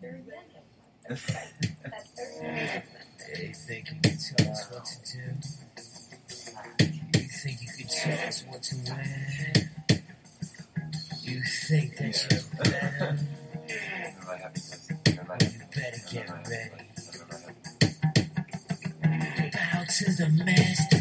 their Hey, think you can tell us what to do? You think you can tell us what to wear? You think that you're better? You better get ready. Bow to the masters.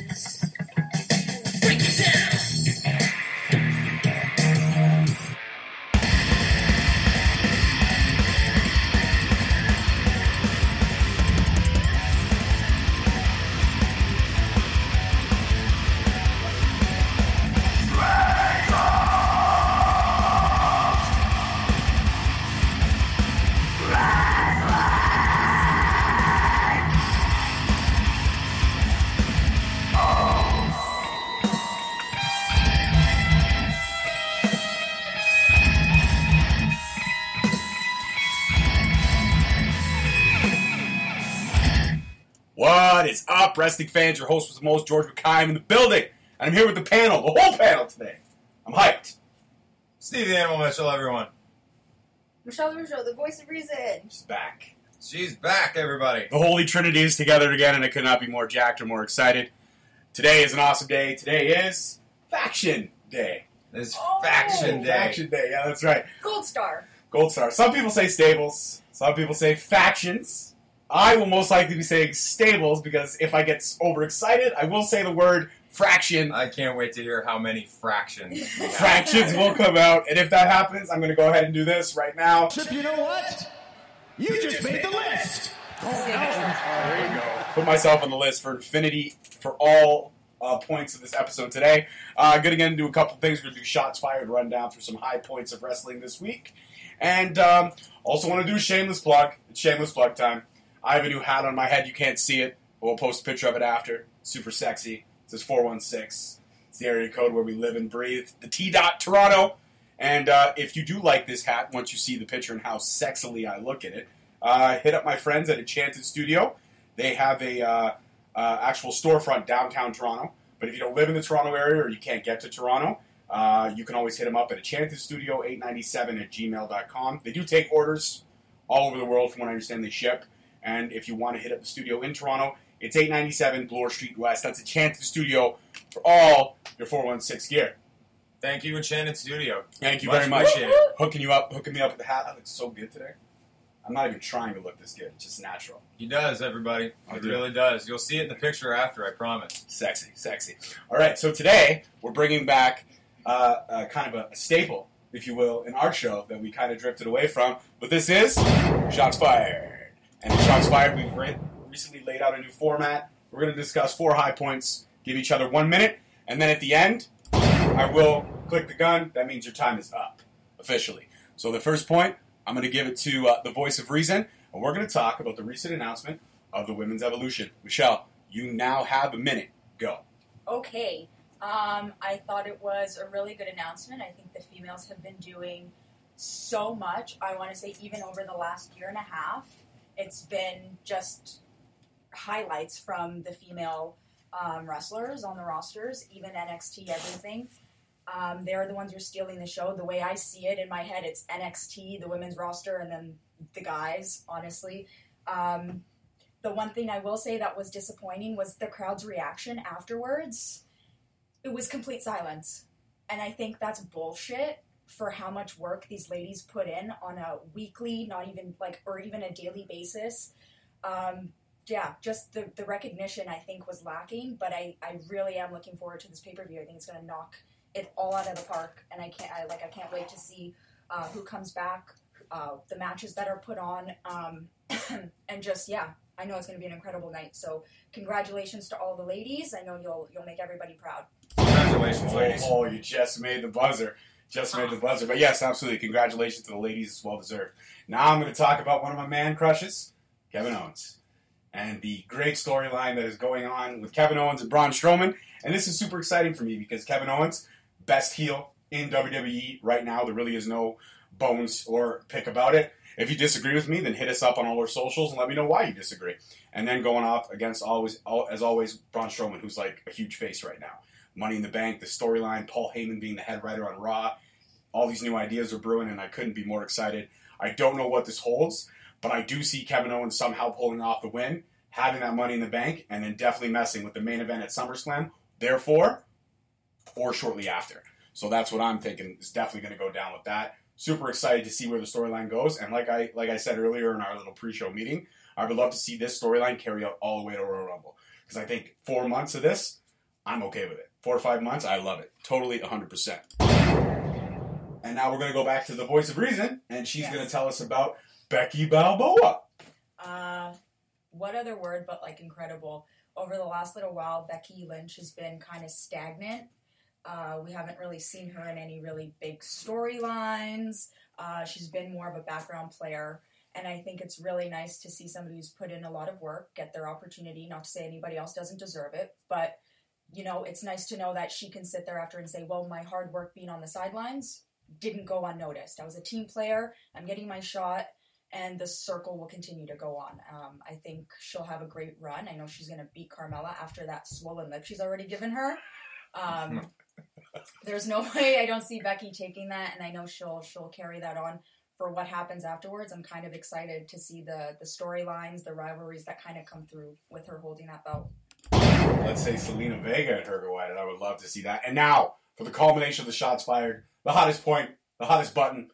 Wrestling fans? Your host was the most, George McKay. I'm in the building, and I'm here with the panel, the whole panel today. I'm hyped. Steve the Animal Mitchell, everyone. Michelle Rougeau, the voice of reason. She's back. She's back, everybody. The Holy Trinity is together again, and I could not be more jacked or more excited. Today is an awesome day. Today is Faction Day. This Oh, faction day. Faction Day, yeah, that's right. Gold Star. Gold Star. Some people say stables. Some people say factions. I will most likely be saying stables because if I get overexcited, I will say the word fraction. I can't wait to hear how many fractions. Fractions will come out, and if that happens, I'm going to go ahead and do this right now. Chip, you know what? You, just, made the list. List. Oh, no. there you go. Put myself on the list for infinity for all uh, points of this episode today. Uh, going to get into a couple things. We're going to do shots fired, run down through some high points of wrestling this week, and um, also want to do a shameless plug. It's shameless plug time. I have a new hat on my head. You can't see it. but We'll post a picture of it after. Super sexy. It says 416. It's the area code where we live and breathe. The T dot Toronto. And uh, if you do like this hat, once you see the picture and how sexily I look at it, uh, hit up my friends at Enchanted Studio. They have a uh, uh, actual storefront downtown Toronto. But if you don't live in the Toronto area or you can't get to Toronto, uh, you can always hit them up at Enchanted Studio 897 at gmail.com. They do take orders all over the world, from what I understand, they ship. And if you want to hit up the studio in Toronto, it's 897 Bloor Street West. That's Enchanted Studio for all your 416 gear. Thank you, Enchanted Studio. Thank you Much very much. Hooking you up, hooking me up with the hat. That looks so good today. I'm not even trying to look this good. It's just natural. He does, everybody. I He do. really does. You'll see it in the picture after, I promise. Sexy, sexy. All right, so today we're bringing back uh, uh, kind of a, a staple, if you will, in our show that we kind of drifted away from. But this is Shots Fired. And Shots Fired, we've re- recently laid out a new format. We're going to discuss four high points, give each other one minute, and then at the end, I will click the gun. That means your time is up, officially. So the first point, I'm going to give it to uh, the voice of reason, and we're going to talk about the recent announcement of the women's evolution. Michelle, you now have a minute. Go. Okay. Um, I thought it was a really good announcement. I think the females have been doing so much. I want to say, even over the last year and a half, it's been just highlights from the female um, wrestlers on the rosters, even NXT, everything. Um, they're the ones who are stealing the show. The way I see it in my head, it's NXT, the women's roster, and then the guys, honestly. Um, the one thing I will say that was disappointing was the crowd's reaction afterwards. It was complete silence. And I think that's bullshit for how much work these ladies put in on a weekly, not even like, or even a daily basis. Um, yeah, just the, the recognition I think was lacking, but I, I really am looking forward to this pay per view. I think it's going to knock it all out of the park, and I can't I, like I can't wait to see uh, who comes back, uh, the matches that are put on, um, and just yeah, I know it's going to be an incredible night. So congratulations to all the ladies. I know you'll you'll make everybody proud. Congratulations, ladies. Oh, you just made the buzzer. Just made the buzzer. But yes, absolutely. Congratulations to the ladies. It's well deserved. Now I'm going to talk about one of my man crushes, Kevin Owens, and the great storyline that is going on with Kevin Owens and Braun Strowman. And this is super exciting for me because Kevin Owens, best heel in WWE right now. There really is no bones or pick about it. If you disagree with me, then hit us up on all our socials and let me know why you disagree. And then going off against always, as always, Braun Strowman, who's like a huge face right now. Money in the Bank, the storyline, Paul Heyman being the head writer on Raw. all these new ideas are brewing, and I couldn't be more excited. I don't know what this holds, but I do see Kevin Owens somehow pulling off the win, having that money in the bank, and then definitely messing with the main event at SummerSlam. Therefore, or shortly after. So that's what I'm thinking is definitely going to go down with that. Super excited to see where the storyline goes, and like I like I said earlier in our little pre-show meeting, I would love to see this storyline carry out all the way to Royal Rumble because I think four months of this, I'm okay with it. Four or five months, I love it. Totally 100%. And now we're going to go back to the voice of reason, and she's Yes. going to tell us about Becky Balboa. Uh, what other word but like incredible? Over the last little while, Becky Lynch has been kind of stagnant. Uh, we haven't really seen her in any really big storylines. Uh, she's been more of a background player. And I think it's really nice to see somebody who's put in a lot of work get their opportunity. Not to say anybody else doesn't deserve it, but you know, it's nice to know that she can sit there after and say, "Well, my hard work being on the sidelines didn't go unnoticed. I was a team player. I'm getting my shot, and the circle will continue to go on. Um, I think she'll have a great run. I know she's going to beat Carmella after that swollen lip she's already given her. Um, there's no way I don't see Becky taking that, and I know she'll she'll carry that on for what happens afterwards. I'm kind of excited to see the the storylines, the rivalries that kind of come through with her holding that belt. Let's say Zelina Vega and her go at it. I would love to see that. And now, for the culmination of the shots fired, the hottest point, the hottest button,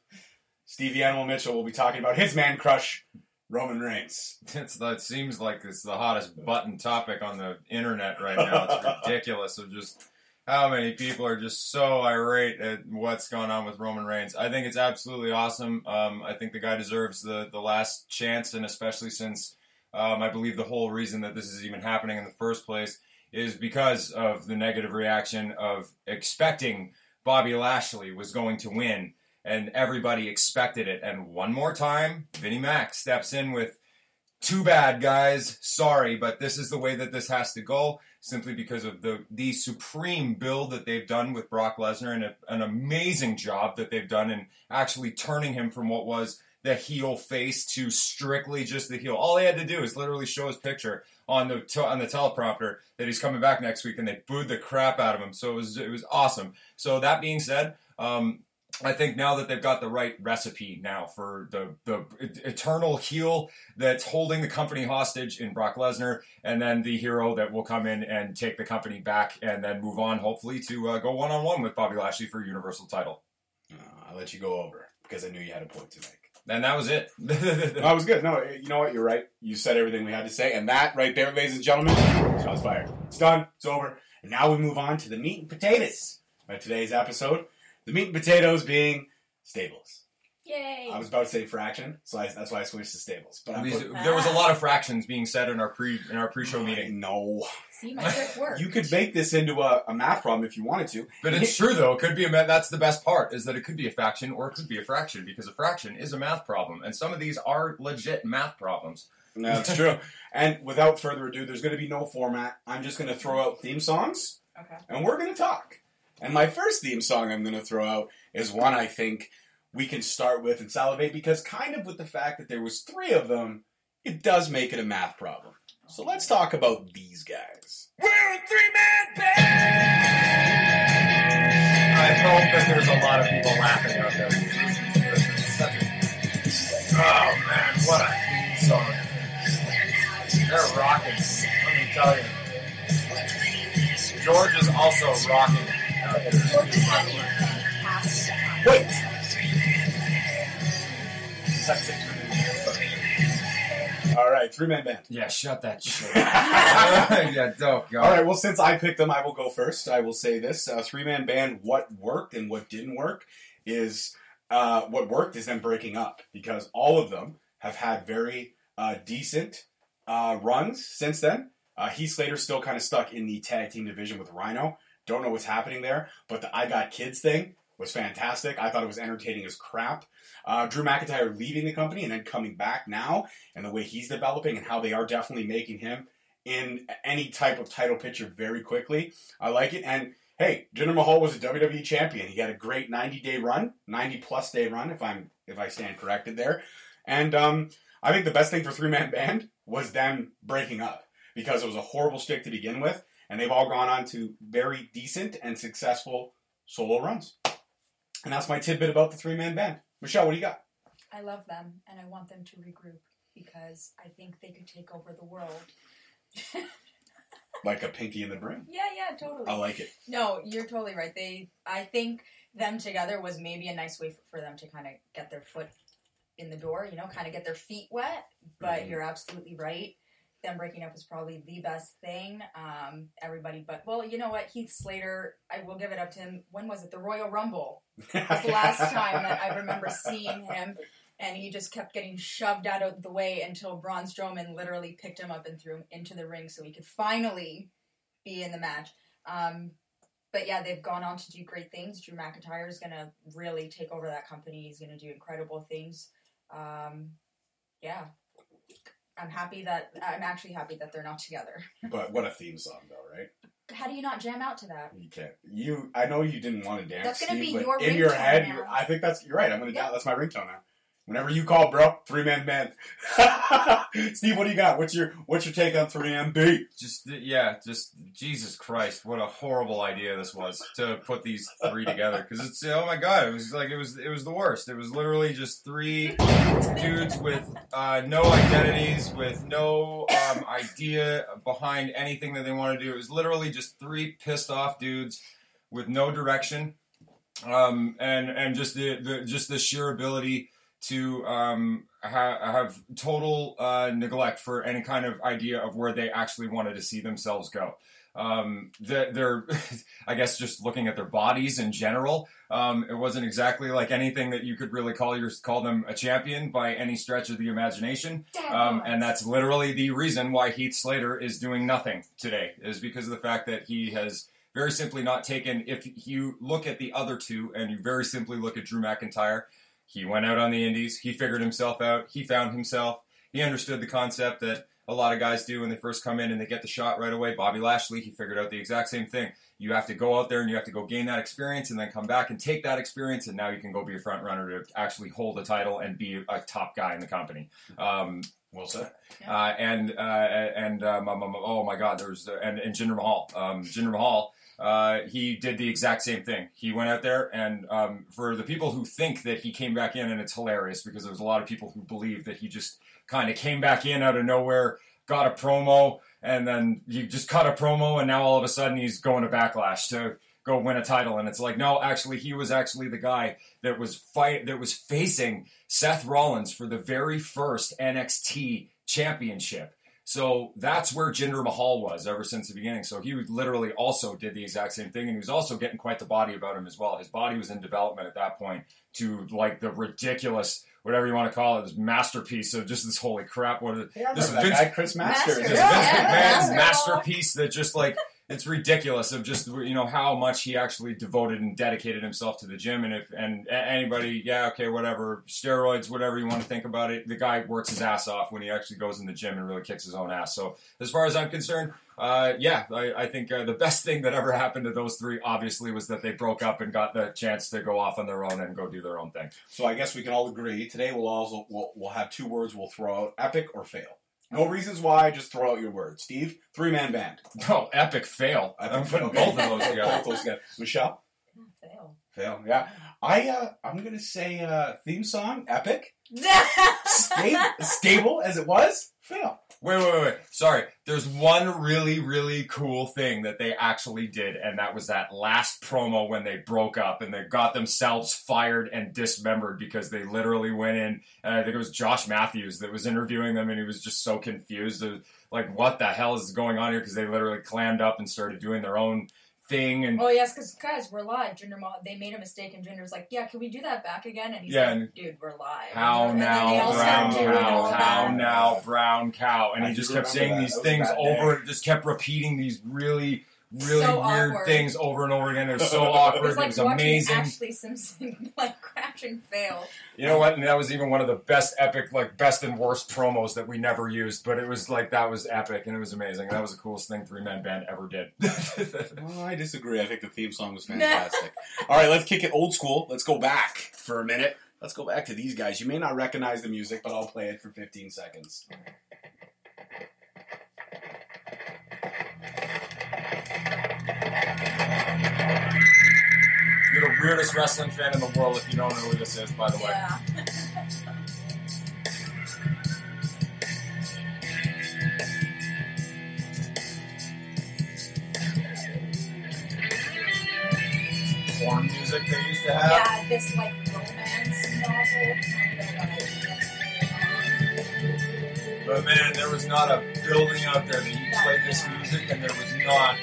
Stevie Animal Mitchell will be talking about his man crush, Roman Reigns. It's it seems like it's the hottest button topic on the internet right now. It's ridiculous of just how many people are just so irate at what's going on with Roman Reigns. I think it's absolutely awesome. Um, I think the guy deserves the the last chance, and especially since um, I believe the whole reason that this is even happening in the first place is because of the negative reaction of expecting Bobby Lashley was going to win. And everybody expected it. And one more time, Vinnie Mac steps in with too bad, guys. Sorry, but this is the way that this has to go. Simply because of the the supreme build that they've done with Brock Lesnar and a, an amazing job that they've done in actually turning him from what was the heel face to strictly just the heel. All he had to do is literally show his picture on the on the teleprompter that he's coming back next week, and they booed the crap out of him. So it was it was awesome. So that being said, um, I think now that they've got the right recipe now for the the eternal heel that's holding the company hostage in Brock Lesnar, and then the hero that will come in and take the company back, and then move on, hopefully, to uh, go one on one with Bobby Lashley for Universal title. Uh, I'll let you go over because I knew you had a point to make. And that was it. No, that was good. No, you know what? You're right. You said everything we had to say. And that right there, ladies and gentlemen, shots fired. It's done. It's over. And now we move on to the meat and potatoes of today's episode. The meat and potatoes being stables. Yay! I was about to say fraction, so I, that's why I switched to stables. But I'm These- put- there was a lot of fractions being said in our pre in our pre-show meeting. No, See, my trick worked. you could make this into a, a math problem if you wanted to. But it's true though. It could be a ma- that's the best part is that it could be a fraction or it could be a fraction because a fraction is a math problem, and some of these are legit math problems. No, that's true. and without further ado, there's going to be no format. I'm just going to throw out theme songs, Okay. and we're going to talk. And my first theme song I'm going to throw out is one I think we can start with and salivate because kind of with the fact that there was three of them, it does make it a math problem. So let's talk about these guys. We're a three-man band! I hope that there's a lot of people laughing out there. Oh man, what a theme song! They're rocking. Let me tell you. George is also rocking. out here. all right, three man band. Yeah, shut that shit. yeah, oh god. All right, well, since I picked them, I will go first. I will say this: uh, three man band. What worked and what didn't work is uh, what worked is them breaking up because all of them have had very uh, decent uh, runs since then. Uh, Heath Slater's still kind of stuck in the tag team division with Rhino. Don't know what's happening there, but the I Got Kids thing was fantastic. I thought it was entertaining as crap. Uh, Drew McIntyre leaving the company and then coming back now, and the way he's developing and how they are definitely making him in any type of title picture very quickly. I like it. And hey, Jinder Mahal was a WWE champion. He had a great 90 day run, 90 plus day run, if I'm if I stand corrected there. And um, I think the best thing for three man band was them breaking up because it was a horrible stick to begin with, and they've all gone on to very decent and successful solo runs. And that's my tidbit about the three man band. Michelle, what do you got? I love them and I want them to regroup because I think they could take over the world. Like a pinky in the brain. Yeah, yeah, totally. I like it. No, you're totally right. They, I think them together was maybe a nice way for them to kind of get their foot in the door, you know, kind of get their feet wet. But Mhm. you're absolutely right. Them breaking up is probably the best thing. Um, everybody, but well, you know what? Heath Slater, I will give it up to him. When was it? The Royal Rumble was the last time that I remember seeing him, and he just kept getting shoved out of the way until Braun Strowman literally picked him up and threw him into the ring so he could finally be in the match. Um, but yeah, they've gone on to do great things. Drew McIntyre is going to really take over that company. He's going to do incredible things. Um, yeah, I'm happy that I'm actually happy that they're not together. But what a theme song, though, right? How do you not jam out to that? You can't. You. I know you didn't want to dance. That's gonna Steve, be but your in your ringtone head. now. You're, I think that's. You're right. I'm gonna. Yeah. That's my ringtone now. Whenever you call, bro, three man band. Steve, what do you got? What's your What's your take on three man beat? Just yeah, just Jesus Christ, what a horrible idea this was to put these three together because it's oh my god, it was like it was it was the worst. It was literally just three dudes with uh, no identities, with no um, idea behind anything that they want to do. It was literally just three pissed off dudes with no direction, um, and and just the, the just the sheer ability to um, ha- have total uh, neglect for any kind of idea of where they actually wanted to see themselves go. Um, the- they're, I guess, just looking at their bodies in general. Um, it wasn't exactly like anything that you could really call your call them a champion by any stretch of the imagination. Um, and that's literally the reason why Heath Slater is doing nothing today, is because of the fact that he has very simply not taken. If you look at the other two and you very simply look at Drew McIntyre, he went out on the Indies, he figured himself out, he found himself, he understood the concept that a lot of guys do when they first come in and they get the shot right away. Bobby Lashley, he figured out the exact same thing. You have to go out there and you have to go gain that experience and then come back and take that experience, and now you can go be a front runner to actually hold a title and be a top guy in the company. Um, Well said. uh, and uh, and um, oh my God, there was uh, and, and Jinder Mahal. Um, Jinder Mahal, uh, he did the exact same thing. He went out there, and um, for the people who think that he came back in, and it's hilarious because there's a lot of people who believe that he just kind of came back in out of nowhere, got a promo, and then he just cut a promo, and now all of a sudden he's going to Backlash to go win a title, and it's like no, actually he was actually the guy that was fight that was facing Seth Rollins for the very first NXT championship. So that's where Jinder Mahal was ever since the beginning. So he literally also did the exact same thing, and he was also getting quite the body about him as well. His body was in development at that point to like the ridiculous, whatever you want to call it, this masterpiece of just this holy crap. What is Yeah, This Vince- guy, Chris Masters. Masters, this Yeah, Vince yeah, McMahon's masterpiece that just like it's ridiculous of just you know how much he actually devoted and dedicated himself to the gym and if and anybody yeah okay whatever steroids whatever you want to think about it the guy works his ass off when he actually goes in the gym and really kicks his own ass so as far as I'm concerned uh, yeah I, I think uh, the best thing that ever happened to those three obviously was that they broke up and got the chance to go off on their own and go do their own thing So I guess we can all agree today. We'll also we'll, we'll have two words. We'll throw out: epic or fail. No reasons why. Just throw out your words. Steve, three man band. no epic fail I'm putting Okay. both of those together Both those together. Michelle, Fail. fail. Yeah, I uh, I'm gonna say uh, theme song epic. Stable, stable as it was. Fail. Wait, wait, wait. Sorry. There's one really, really cool thing that they actually did, and that was that last promo when they broke up and they got themselves fired and dismembered because they literally went in, and I think it was Josh Matthews that was interviewing them, and he was just so confused. Like, what the hell is going on here? Because they literally clammed up and started doing their own thing, and Oh yes, because guys, we're live. Jinder Mahal, they made a mistake, and Jinder's like, "Yeah, can we do that back again?" And he's Yeah, like, and- "Dude, we're live." How and then they now, all brown cow? How now, brown cow? And I he just kept saying that. these That was a things bad over, just kept repeating these really, really So weird awkward. things over and over again. It was so It awkward. was It like was watching amazing. Ashlee Simpson like crash and fail. You know what? And that was even one of the best epic, like best and worst promos that we never used. But it was like that was epic and it was amazing. That was the coolest thing three man band ever did. Well, I disagree. I think the theme song was fantastic. All right, let's kick it old school. Let's go back for a minute. Let's go back to these guys. You may not recognize the music, but I'll play it for 15 seconds. You're the weirdest greatest wrestling fan in the world if you don't know who this is, by the way. Yeah. Porn music they used to have. yeah, this like romance novel kind of like. But man, there was not a building out there that you played this music, and there was not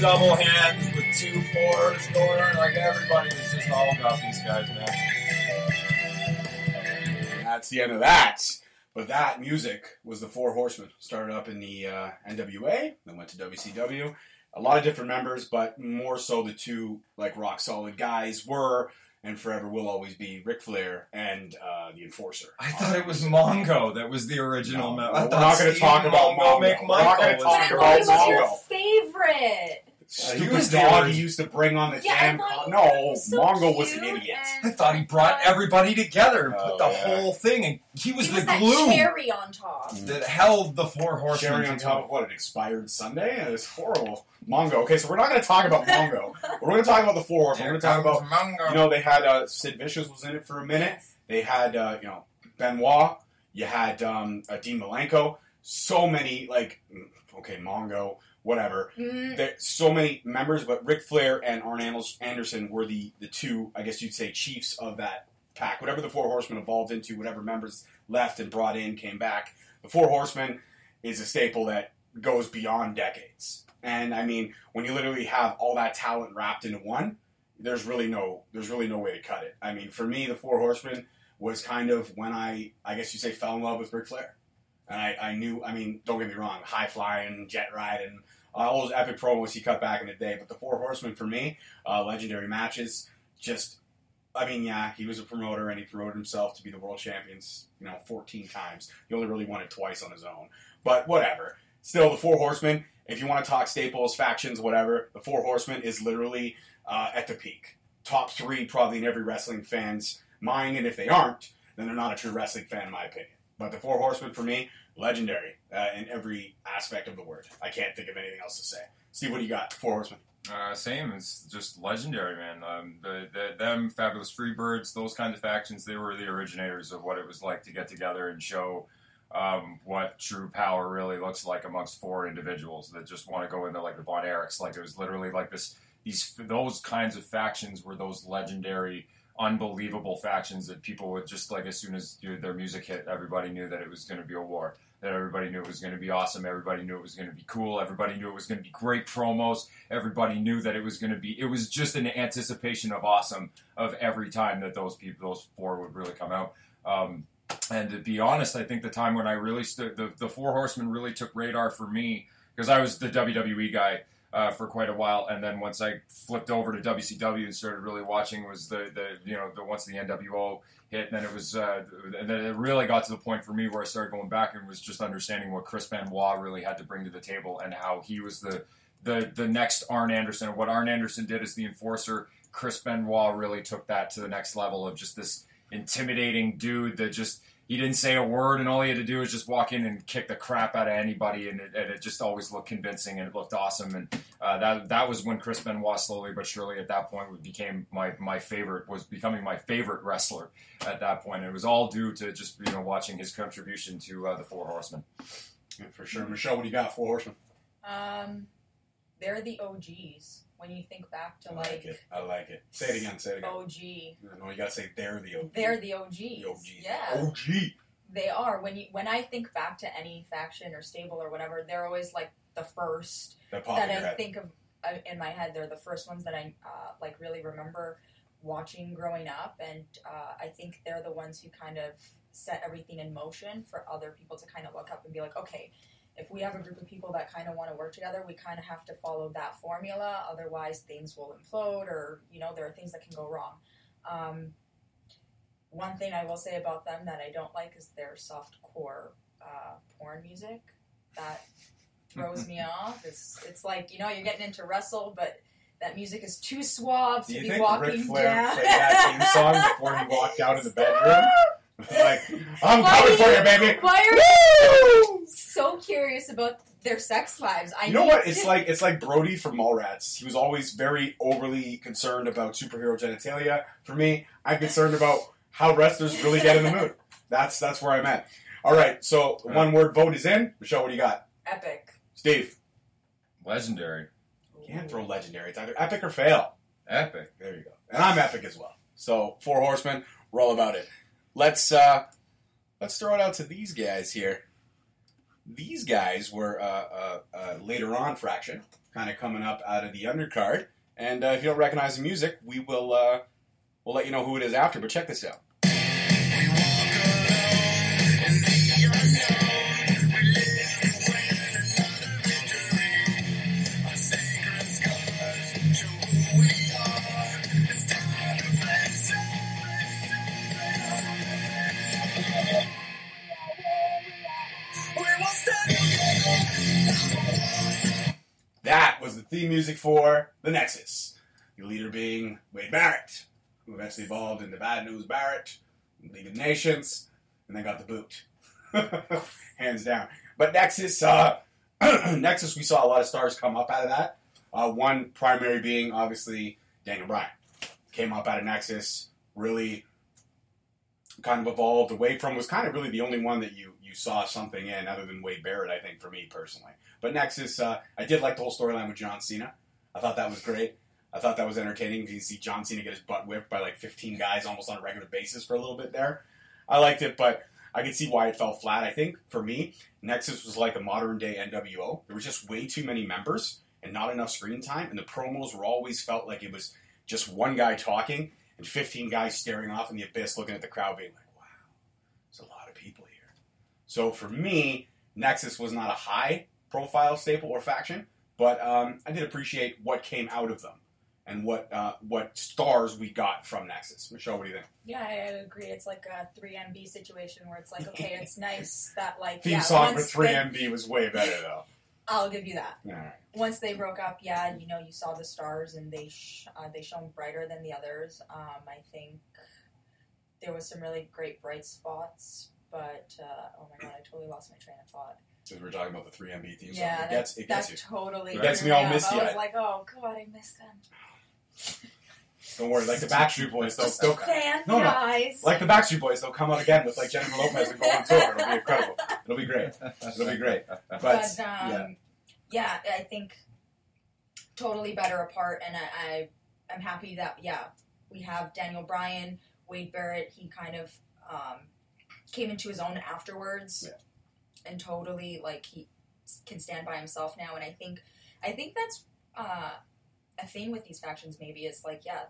double hands with two fours going on. Like everybody was just all about these guys, man. That's the end of that. But that music was the Four Horsemen. Started up in the uh, NWA, then went to WCW. A lot of different members, but more so the two like rock solid guys were and forever will always be Ric Flair and uh, the Enforcer. I thought it was Mongo that was the original. No, ma- I we're not gonna talk about Mongo. Make We're not gonna talk about I the thought it was your Mongo. favorite. Uh, he Stupid was dog he used to bring on the Yeah, damn. con- no, was so Mongo was an idiot. I thought he brought everybody together and Oh, put the yeah. whole thing, and he was he the was that glue cherry on top. that held the four horsemen. Cherry on top of what? It expired Sunday? It was horrible. Mongo. Okay, so we're not going to talk about Mongo. We're going to talk about the Four Horsemen. We're going to talk about Mongo. You know, they had uh, Sid Vicious was in it for a minute. They had uh, you know Benoit. You had um, uh, Dean Malenko. So many like mm, okay Mongo, whatever. Mm, There so many members, but Ric Flair and Arn Anderson were the the two I guess you'd say chiefs of that pack. Whatever the Four Horsemen evolved into, whatever members left and brought in came back. The Four Horsemen is a staple that goes beyond decades. And I mean, when you literally have all that talent wrapped into one, there's really no there's really no way to cut it. I mean, for me, the Four Horsemen was kind of when I I guess you say fell in love with Ric Flair, and I, I knew. I mean, don't get me wrong, high flying, jet riding, uh, all those epic promos he cut back in the day. But the Four Horsemen for me, uh, legendary matches, just. I mean, yeah, he was a promoter and he promoted himself to be the world champions, you know, 14 times. He only really won it twice on his own. But whatever. Still, the Four Horsemen, if you want to talk staples, factions, whatever, the Four Horsemen is literally uh, at the peak. Top three, probably in every wrestling fan's mind, and if they aren't, then they're not a true wrestling fan, in my opinion. But the Four Horsemen, for me, legendary uh, in every aspect of the word. I can't think of anything else to say. Steve, what do you got? Four Horsemen. Uh, same. It's just legendary, man. Um, the, the them fabulous Freebirds, those kinds of factions, they were the originators of what it was like to get together and show um, what true power really looks like amongst four individuals that just want to go into like the Von Erichs. Like it was literally like this. These those kinds of factions were those legendary, unbelievable factions that people would just like as soon as their music hit, everybody knew that it was going to be a war. That everybody knew it was going to be awesome. Everybody knew it was going to be cool. Everybody knew it was going to be great promos. Everybody knew that it was going to be. It was just an anticipation of awesome of every time that those people, those four, would really come out. Um, and to be honest, I think the time when I really stood, the, the Four Horsemen really took radar for me because I was the WWE guy uh, for quite a while, and then once I flipped over to WCW and started really watching, was the the you know the once the NWO hit, then it was uh, and then it really got to the point for me where I started going back and was just understanding what Chris Benoit really had to bring to the table and how he was the the the next Arn Anderson. What Arn Anderson did as the enforcer, Chris Benoit really took that to the next level of just this intimidating dude that just he didn't say a word and all he had to do was just walk in and kick the crap out of anybody and it, and it just always looked convincing and it looked awesome and uh, that that was when Chris Benoit slowly but surely at that point became my my favorite was becoming my favorite wrestler at that point it was all due to just you know watching his contribution to uh, the Four Horsemen Yeah, for sure. Michelle, what do you got? Four Horsemen. Um, they're the OGs. When you think back to I like like it. I like it. Say it again. Say it again. OG, No, you gotta say they're the OG. they're the OGs. the OGs. Yeah, OG. they are. When you when I think back to any faction or stable or whatever, they're always like the first That that I head. think of uh, in my head. They're the first ones that I uh, like really remember watching growing up, and uh, I think they're the ones who kind of set everything in motion for other people to kind of look up and be like, okay. If we have a group of people that kind of want to work together, we kind of have to follow that formula. Otherwise, things will implode, or you know, there are things that can go wrong. Um, one thing I will say about them that I don't like is their soft core uh, porn music. That throws me off. It's it's like you know you're getting into wrestle, but that music is too suave Do to you be think walking Ric Flair down. played that theme song before he walked out of the bedroom? like, I'm Why coming do for you- you, baby. Why are you so curious about their sex lives? I You know what? It's to- like it's like Brodie from Mallrats. He was always very overly concerned about superhero genitalia. For me, I'm concerned about how wrestlers really get in the mood. That's that's where I'm at. All right, so the one word vote is in. Michelle, what do you got? epic. Steve, Legendary. you can't throw legendary. It's either epic or fail. Epic. There you go. And I'm epic as well. So four horsemen, we're all about it. Let's uh let's throw it out to these guys here. These guys were uh, uh, uh, later on fraction, kind of coming up out of the undercard. And uh, if you don't recognize the music, we will uh, we'll let you know who it is after. But check this out. The music for the Nexus. The leader being Wade Barrett, who eventually evolved into Bad News Barrett, League of Nations, and then got the boot. Hands down. But Nexus, uh, Nexus, we saw a lot of stars come up out of that. Uh, one primary being obviously Daniel Bryan. Came up out of Nexus, really kind of evolved away from, was kind of really the only one that you, you saw something in other than Wade Barrett, I think, for me personally. But Nexus, uh, I did like the whole storyline with John Cena. I thought that was great. I thought that was entertaining. You see John Cena get his butt whipped by like 15 guys almost on a regular basis for a little bit there. I liked it, but I could see why it fell flat. I think for me, Nexus was like a modern day NWO. There was just way too many members and not enough screen time, and the promos were always felt like it was just one guy talking and 15 guys staring off in the abyss looking at the crowd being like, wow, there's a lot of people here. So for me, Nexus was not a high profile staple or faction, but um, I did appreciate what came out of them and what uh, what stars we got from Nexus. Michelle, what do you think? Yeah, I agree. It's like a 3MB situation where it's like, okay, it's nice that like Theme yeah, song for 3MB was way better though. I'll give you that. Right. Once they broke up, yeah, you know, you saw the stars and they sh- uh, they shone brighter than the others. Um, I think there was some really great bright spots, but uh, oh my god, I totally lost my train of thought. Because we're talking about the 3MB theme song. Yeah, it gets it that you. totally It gets me all misty-eyed. I was like, oh god, I missed them. Don't worry, like the Backstreet Boys, they'll, they'll No, no. like the Backstreet Boys, they'll come out again with like Jennifer Lopez and go on tour. It'll be incredible. It'll be great. It'll be great. But, but um, yeah. yeah. I think totally better apart, and I, I I'm happy that yeah we have Daniel Bryan, Wade Barrett. He kind of um, came into his own afterwards, and totally like he can stand by himself now. And I think I think that's uh, a thing with these factions. Maybe is like yeah.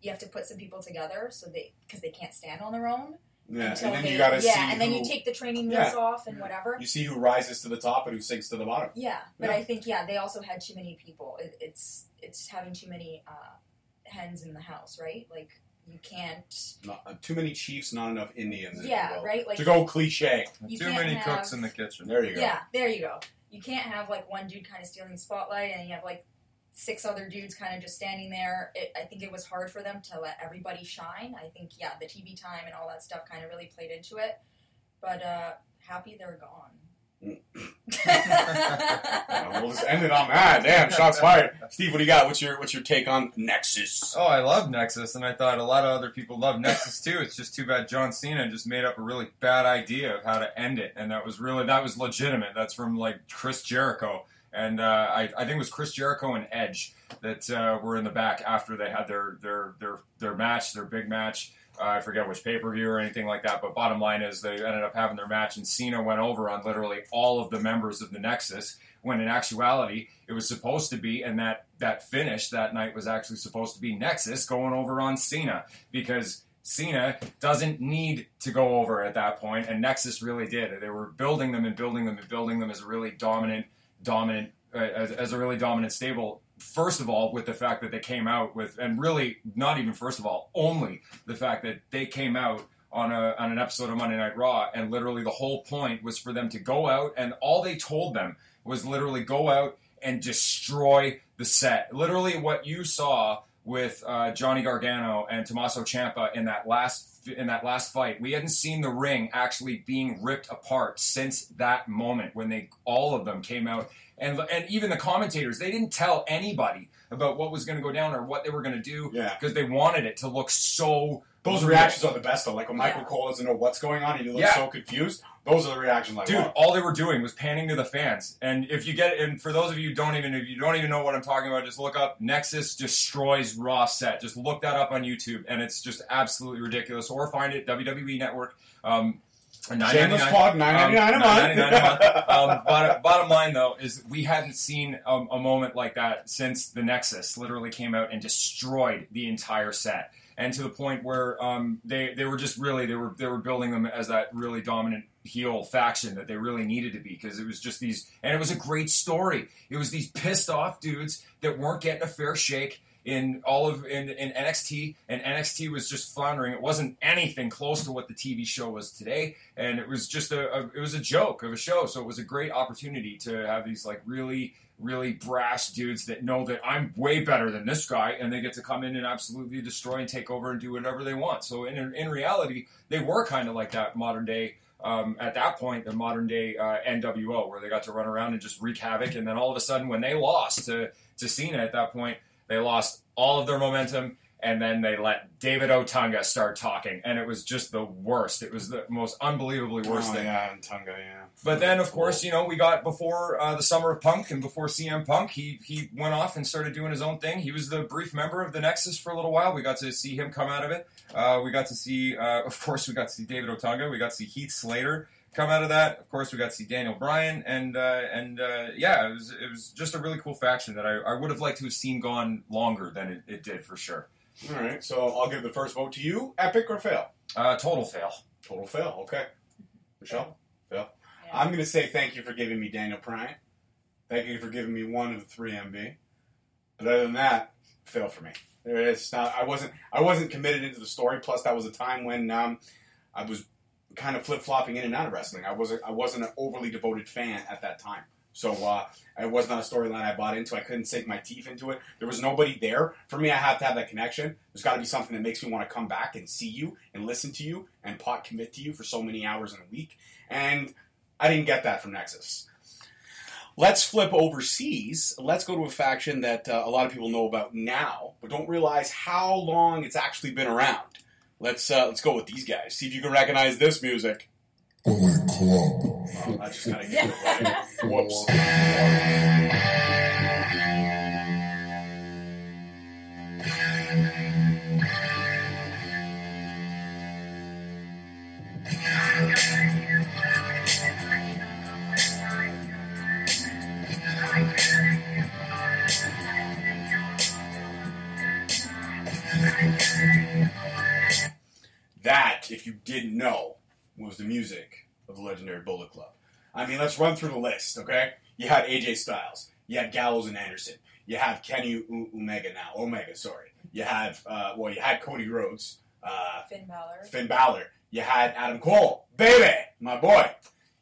You have to put some people together so they because they can't stand on their own yeah, and then they you gotta yeah, see and then who, you take the training Yeah. wheels off and whatever. you see who rises to the top and who sinks to the bottom. Yeah, but Yeah. I think yeah, they also had too many people. It, it's it's having too many uh, hens in the house, right? Like you can't. Not, uh, too many Chiefs, not enough Indians. if you Yeah, will. right. Like to go cliche. you Too can't many have- cooks in the kitchen. There you go. Yeah, there you go. You can't have like one dude kind of stealing the spotlight, and you have like six other dudes kind of just standing there. It, I think it was hard for them to let everybody shine. I think yeah, the TV time and all that stuff kind of really played into it. But uh, happy they're gone. We'll just end it on that. Damn, shots fired. Steve, what do you got? What's your what's your take on Nexus? Oh, I love Nexus, and I thought a lot of other people love Nexus too. It's just too bad John Cena just made up a really bad idea of how to end it, and that was really that was legitimate. That's from like Chris Jericho, and uh, I, I think it was Chris Jericho and Edge that uh, were in the back after they had their their their their match, their big match. Uh, I forget which pay per view or anything like that, but bottom line is they ended up having their match, and Cena went over on literally all of the members of the Nexus. When in actuality, it was supposed to be, and that that finish that night was actually supposed to be Nexus going over on Cena because Cena doesn't need to go over at that point, and Nexus really did. They were building them and building them and building them as a really dominant, dominant, uh, as, as a really dominant stable. First of all, with the fact that they came out with, and really not even first of all, only the fact that they came out on a on an episode of Monday Night Raw, and literally the whole point was for them to go out, and all they told them was literally go out and destroy the set. Literally, what you saw with uh, Johnny Gargano and Tommaso Ciampa in that last in that last fight. We hadn't seen the ring actually being ripped apart since that moment when they all of them came out and and even the commentators they didn't tell anybody about what was going to go down or what they were going to do Yeah. because they wanted it to look so Those reactions are the best though. Like when Michael. Cole doesn't know what's going on and he looks Yeah. so confused. Those are the reactions I Dude, love. all they were doing was panning to the fans. And if you get and for those of you who don't even if you don't even know what I'm talking about, just look up Nexus destroys Raw set. Just look that up on YouTube and it's just absolutely ridiculous. Or find it WWE Network. Um Shameless $9.99. plug, nine ninety nine a Um, month. $9.99 a month. Um, bottom, bottom line, though, is we hadn't seen a, a moment like that since the Nexus literally came out and destroyed the entire set, and to the point where um, they they were just really they were they were building them as that really dominant heel faction that they really needed to be because it was just these and it was a great story. It was these pissed off dudes that weren't getting a fair shake in all of in, in NXT, and NXT was just floundering. It wasn't anything close to what the TV show was today, and it was just a, a it was a joke of a show. So it was a great opportunity to have these like really really brass dudes that know that I'm way better than this guy, and they get to come in and absolutely destroy and take over and do whatever they want. So in in reality, they were kind of like that modern day. Um, at that point, the modern day uh, NWO, where they got to run around and just wreak havoc, and then all of a sudden, when they lost to to Cena at that point, they lost all of their momentum, and then they let David Otunga start talking, and it was just the worst. It was the most unbelievably worst oh, thing. yeah, and Tunga, yeah. But then, of course, you know, we got before uh, the summer of Punk and before CM Punk, he he went off and started doing his own thing. He was the brief member of the Nexus for a little while. We got to see him come out of it. Uh, we got to see, uh, of course, we got to see David Otunga. We got to see Heath Slater come out of that. Of course, we got to see Daniel Bryan, and uh, and uh, yeah, it was it was just a really cool faction that I, I would have liked to have seen gone longer than it, it did for sure. All right, so I'll give the first vote to you. Epic or fail? Uh, total fail. Total fail. Okay. Michelle? I'm going to say thank you for giving me Daniel Bryan. Thank you for giving me one of the three MB. But other than that, fail for me. It's not. I wasn't. I wasn't committed into the story. Plus, that was a time when um, I was kind of flip flopping in and out of wrestling. I wasn't. I wasn't an overly devoted fan at that time. So uh, it was not a storyline I bought into. I couldn't sink my teeth into it. There was nobody there for me. I have to have that connection. There's got to be something that makes me want to come back and see you and listen to you and pot commit to you for so many hours in a week. And I didn't get that from Nexus. Let's flip overseas. Let's go to a faction that uh, a lot of people know about now, but don't realize how long it's actually been around. Let's uh, let's go with these guys. See if you can recognize this music. Bullet Club. Oh, I just gotta get it right. Whoops. Was the music of the legendary Bullet Club. I mean, let's run through the list, okay? You had AJ Styles, you had Gallows and Anderson, you have Kenny U- Omega now, Omega, sorry. You have, uh, well, you had Cody Rhodes, uh, Finn Balor. Finn Balor, you had Adam Cole, baby, my boy.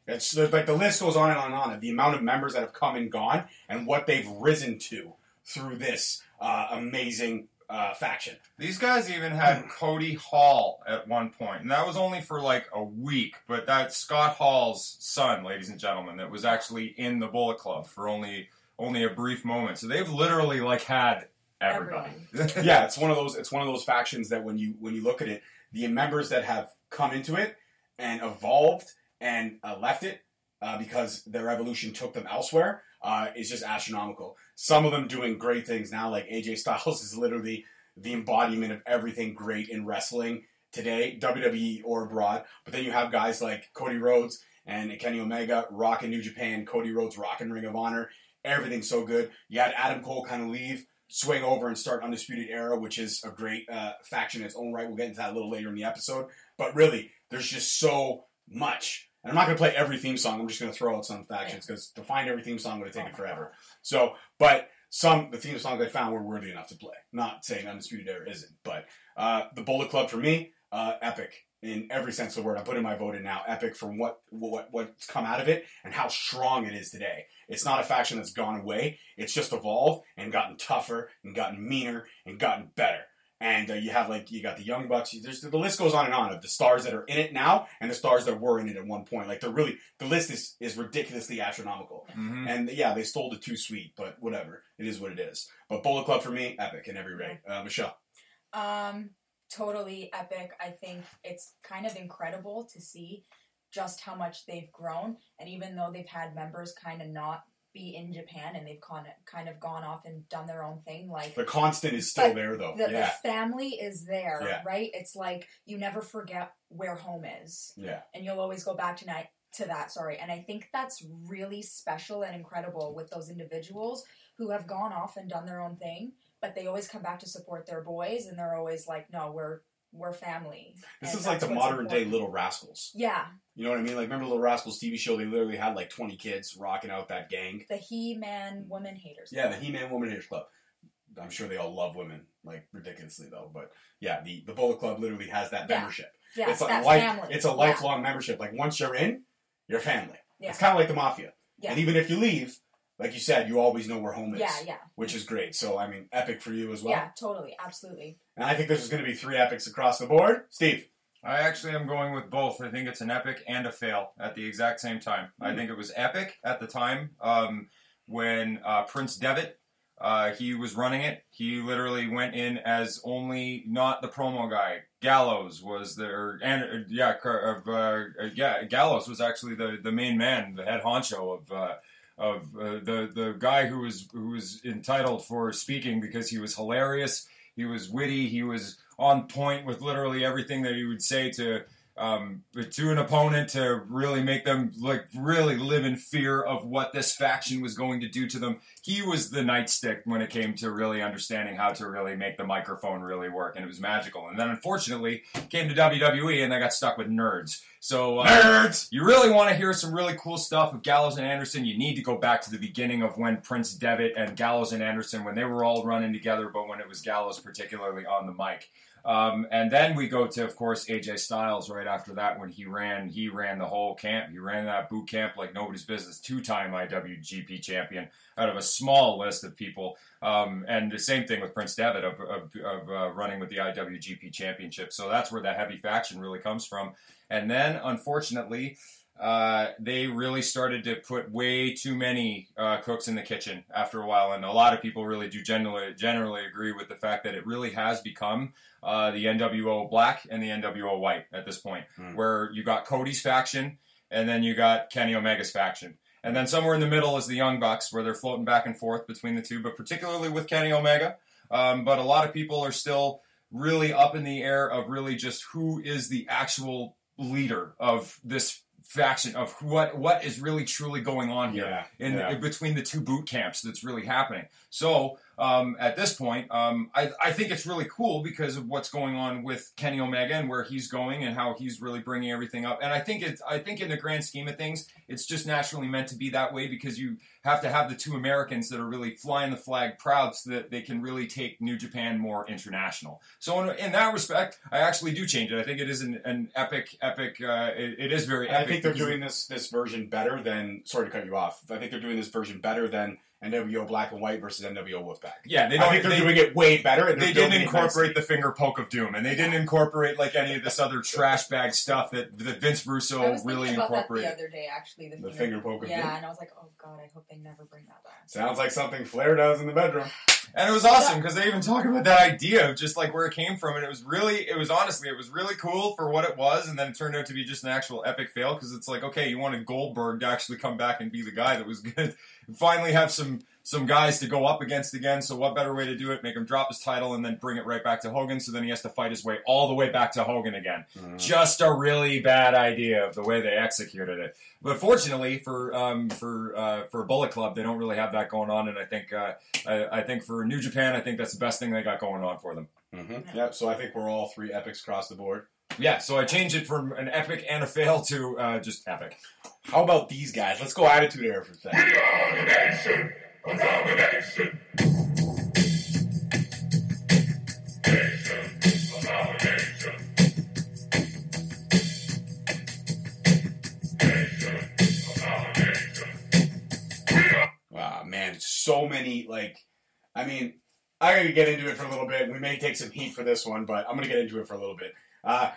It's there's, like the list goes on and on and on. The amount of members that have come and gone, and what they've risen to through this uh, amazing uh, faction. These guys even had Cody Hall at one point, and that was only for like a week. But that's Scott Hall's son, ladies and gentlemen, that was actually in the Bullet Club for only only a brief moment. So they've literally like had everybody. yeah, it's one of those. It's one of those factions that when you when you look at it, the members that have come into it and evolved and uh, left it uh, because their evolution took them elsewhere uh, is just astronomical. Some of them doing great things now, like AJ Styles is literally the embodiment of everything great in wrestling today, WWE or abroad. But then you have guys like Cody Rhodes and Kenny Omega rocking New Japan, Cody Rhodes rocking Ring of Honor. Everything's so good. You had Adam Cole kind of leave swing over and start Undisputed Era, which is a great uh, faction in its own right. We'll get into that a little later in the episode. But really, there's just so much. And I'm not going to play every theme song. I'm just going to throw out some factions because to find every theme song would have taken forever. So, but some the theme songs I found were worthy enough to play. Not saying Undisputed Era isn't, but uh, the Bullet Club for me, uh, epic in every sense of the word. I'm putting my vote in now. Epic from what what what's come out of it and how strong it is today. It's not a faction that's gone away. It's just evolved and gotten tougher and gotten meaner and gotten better. And uh, you have like you got the young bucks. There's the list goes on and on of the stars that are in it now and the stars that were in it at one point. Like they're really the list is is ridiculously astronomical. Mhm. And yeah, they stole the too sweet, but whatever. It is what it is. But Bullet Club for me, epic in every way. Uh, Michelle. Um, totally epic. I think it's kind of incredible to see just how much they've grown, and even though they've had members kind of not be in Japan and they've kind of kind of gone off and done their own thing, like The constant is still there though. the, yeah. the family is there, Yeah. right? It's like you never forget where home is, Yeah. and you'll always go back tonight to that. Sorry, and I think that's really special and incredible with those individuals who have gone off and done their own thing, but they always come back to support their boys, and they're always like, "No, we're we're family." This is like the modern day. Little Rascals. Yeah, You know what I mean? Like remember Little Rascals TV show? They literally had like 20 kids rocking out that gang. the He-Man woman haters. Yeah, the He-Man Woman Haters Club. I'm sure they all love women like ridiculously though. But yeah, the the Bullet Club literally has that Yeah. membership. yeah, it's like life, family. It's a Yeah. lifelong membership. Like once you're in, you're family. Yeah. It's kind of like the mafia. Yeah. And even if you leave, like you said, you always know where home is. Yeah, yeah, Which is great. So I mean, epic for you as well. yeah, totally, absolutely. And I think this is going to be three epics across the board. Steve. I actually am going with both. I think it's an epic and a fail at the exact same time. I think it was epic at the time um, when uh, Prince Devitt uh, he was running it. He literally went in as only not the promo guy. Gallows was there, and uh, yeah, uh, uh, yeah, Gallows was actually the, the main man, the head honcho of uh, of uh, the the guy who was who was entitled for speaking because he was hilarious. He was witty. He was on point with literally everything that he would say to um, to an opponent to really make them like really live in fear of what this faction was going to do to them. He was the nightstick when it came to really understanding how to really make the microphone really work, and it was magical. And then unfortunately came to WWE and they got stuck with nerds. So uh, Nerds! you really want to hear some really cool stuff of Gallows and Anderson, you need to go back to the beginning of when Prince Devitt and Gallows and Anderson, when they were all running together, but when it was Gallows particularly on the mic. Um, and then we go to, of course, AJ Styles right after that when he ran he ran the whole camp. He ran that boot camp like nobody's business. Two time IWGP champion out of a small list of people. Um, and the same thing with Prince Devitt of, of, of uh, running with the IWGP championship. So that's where the heavy faction really comes from. And then, unfortunately, uh, they really started to put way too many uh, cooks in the kitchen after a while, and a lot of people really do generally generally agree with the fact that it really has become uh, the NWO Black and the NWO White at this point, Hmm. where you got Cody's faction, and then you got Kenny Omega's faction. And then somewhere in the middle is the Young Bucks, where they're floating back and forth between the two, but particularly with Kenny Omega. Um, but a lot of people are still really up in the air of really just who is the actual leader of this faction of what what is really truly going on here Yeah. in, yeah. in between the two boot camps that's really happening. So um, at this point, um, I, I think it's really cool because of what's going on with Kenny Omega and where he's going and how he's really bringing everything up. And I think it's I think in the grand scheme of things, it's just naturally meant to be that way because you have to have the two Americans that are really flying the flag proud so that they can really take New Japan more international. So in, in that respect, I actually do change it. I think it is an, an epic, epic. Uh, it, it is very I think they're doing this this version better than. Sorry to cut you off. I think they're doing this version better than NWO Black and White versus NWO Wolfpack. Yeah, they don't. think they're they, doing it way better. And they're didn't incorporate nicely. the finger poke of doom, and they didn't incorporate like any of this other trash bag stuff that, that Vince I Russo was really thinking about that the other day, actually. The, the finger- finger poke of doom. Yeah, doom. and I was like, oh god, I hope they never bring that back. Sounds like something Flair does in the bedroom. And it was awesome because they even talk about that idea of just like where it came from, and it was really, it was honestly, it was really cool for what it was, and then it turned out to be just an actual epic fail because it's like, okay, you wanted Goldberg to actually come back and be the guy that was going to finally have some some guys to go up against again. So what better way to do it? Make him drop his title and then bring it right back to Hogan. So then he has to fight his way all the way back to Hogan again. Just a really bad idea of the way they executed it. But fortunately for um, for uh, for Bullet Club, they don't really have that going on, and I think uh, I, I think for New Japan, I think that's the best thing they got going on for them. Mm-hmm. Yep. So I think we're all three epics across the board. Yeah, so I changed it from an epic and a fail to uh, just epic. How about these guys? Let's go attitude era for a second. Abomination! Nation! Abomination! Nation! Wow, man, so many like, I mean, I'm gonna get into it for a little bit. We may take some heat for this one, but I'm gonna get into it for a little bit. Uh,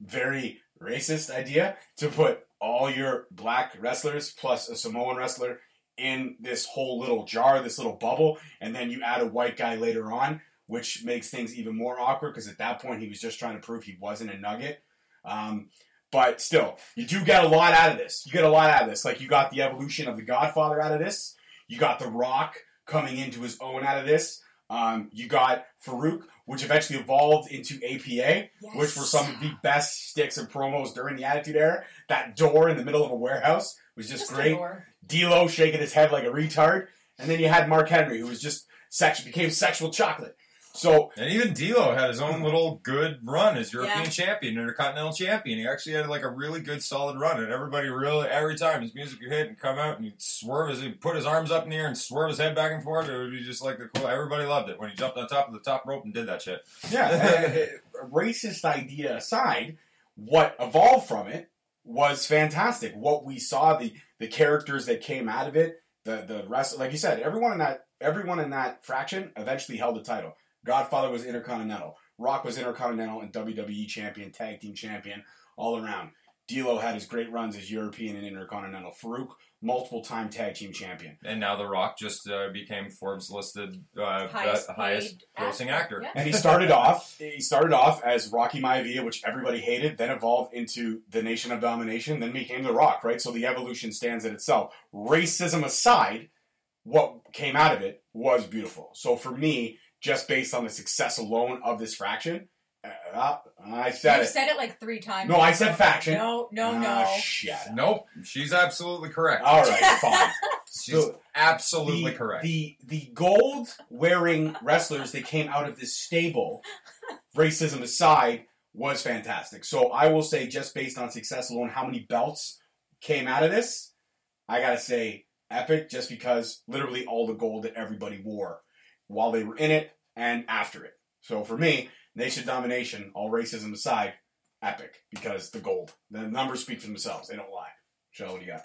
very racist idea to put all your black wrestlers plus a Samoan wrestler in this whole little jar, this little bubble, and then you add a white guy later on, which makes things even more awkward because at that point he was just trying to prove he wasn't a nugget. Um, but still, you do get a lot out of this. You get a lot out of this. Like you got the evolution of the Godfather out of this. You got The Rock coming into his own out of this. Um, you got Farouk, which eventually evolved into APA, which were some of the best sticks and promos during the Attitude Era. That door in the middle of a warehouse was just, Just great. D'Lo shaking his head like a retard, and then you had Mark Henry, who was just sex became sexual chocolate. So And even D'Lo had his own little good run as European Yeah. champion, Intercontinental champion. He actually had like a really good, solid run, and everybody really every time his music would hit and come out and he'd swerve as he put his arms up in the air and swerve his head back and forth. It would be just like the cool. Everybody loved it when he jumped on top of the top rope and did that shit. yeah, a racist idea aside, what evolved from it was fantastic. What we saw, the the characters that came out of it, the the rest, like you said, everyone in that everyone in that fraction eventually held the title. Godfather was Intercontinental. Rock was Intercontinental and WWE champion, tag team champion, all around. D'Lo had his great runs as European and Intercontinental. Farouk, multiple time tag team champion. And now The Rock just uh, became Forbes listed uh, Highest uh, highest grossing actor. Yeah. And he started off. He started off as Rocky Maivia, which everybody hated. Then evolved into the Nation of Domination. Then became The Rock. Right. So the evolution stands in itself. Racism aside, what came out of it was beautiful. So for me, just based on the success alone of this fraction, uh, I said You've it. said it like three times. No, I said faction. No, no, Ah, no. shit. Nope, she's absolutely correct. All right, fine. She's So, absolutely the, correct. The the gold wearing wrestlers that came out of this stable, racism aside, was fantastic. So I will say, just based on success alone, how many belts came out of this? I gotta say, epic. Just because literally all the gold that everybody wore while they were in it and after it. So for me, nation domination, all racism aside, epic because the gold. The numbers speak for themselves. They don't lie. Shell, what do you got?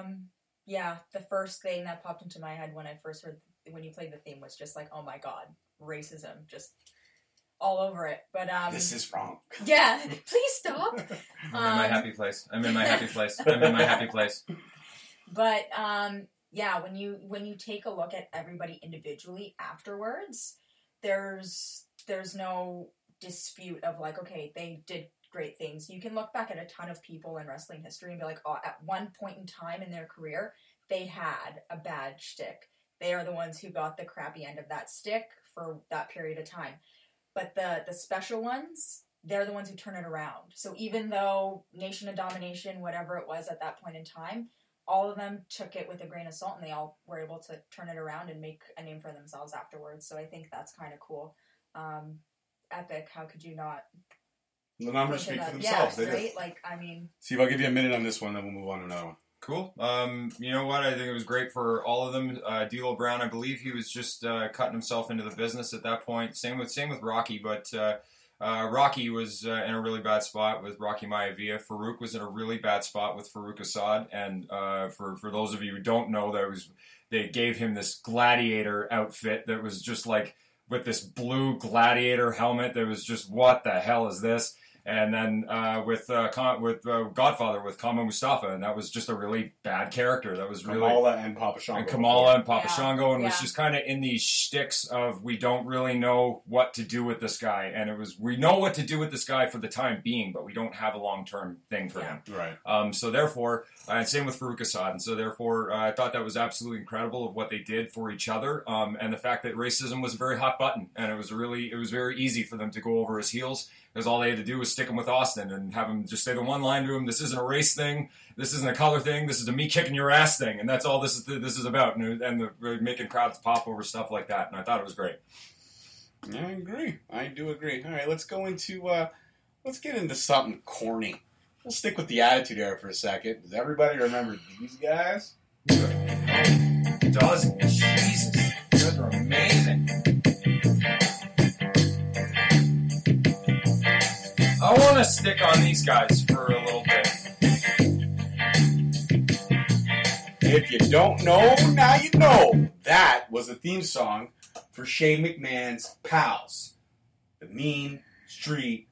Um, yeah, the first thing that popped into my head when I first heard when you played the theme was just like, oh my god, racism, just all over it. But um, This is wrong. yeah, please stop. I'm in my Um, happy place. I'm in my happy place. I'm in my happy place. But um, yeah, when you when you take a look at everybody individually afterwards, there's there's no dispute of like, okay, they did great things. You can look back at a ton of people in wrestling history and be like, oh, at one point in time in their career, they had a bad shtick. They are the ones who got the crappy end of that stick for that period of time. But the the special ones, they're the ones who turn it around. So even though Nation of Domination, whatever it was at that point in time, all of them took it with a grain of salt and they all were able to turn it around and make a name for themselves afterwards. So I think that's kind of cool. Um, epic. How could you not? The numbers speak for themselves. Yeah, they do. right. Like I mean, Steve, I'll give you a minute on this one, then we'll move on to another one. Cool. Um, you know what? I think it was great for all of them. Uh, D'Lo Brown, I believe he was just uh, cutting himself into the business at that point. Same with same with Rocky, but uh, uh, Rocky was uh, in a really bad spot with Rocky Maivia. Farouk was in a really bad spot with Farouk Assad. And uh, for for those of you who don't know, that was they gave him this gladiator outfit that was just like with this blue gladiator helmet. That was just what the hell is this? And then uh, with uh, Con- with uh, Godfather with Kama Mustafa, and that was just a really bad character. That was really Kamala and Papa Shango. and Kamala and Papa Yeah, Shango, and was just kind of in these shticks of we don't really know what to do with this guy, and it was we know what to do with this guy for the time being, but we don't have a long term thing for Yeah. him. Right. Um, so therefore, uh, and same with Farouk Assad, and so therefore, uh, I thought that was absolutely incredible of what they did for each other, um, and the fact that racism was a very hot button, and it was really it was very easy for them to go over his heels because all they had to do was stick him with Austin and have him just say the one line to him: "This isn't a race thing, this isn't a color thing, this is a me kicking your ass thing," and that's all this is this is about, and, and the, really making crowds pop over stuff like that, and I thought it was great. I agree. I do agree. All right, let's go into uh let's get into something corny. We'll stick with the attitude era for a second. Does everybody remember these guys? Does Jesus? You guys are amazing. I want to stick on these guys for a little bit. If you don't know, now you know. That was the theme song for Shane McMahon's pals, the Mean Street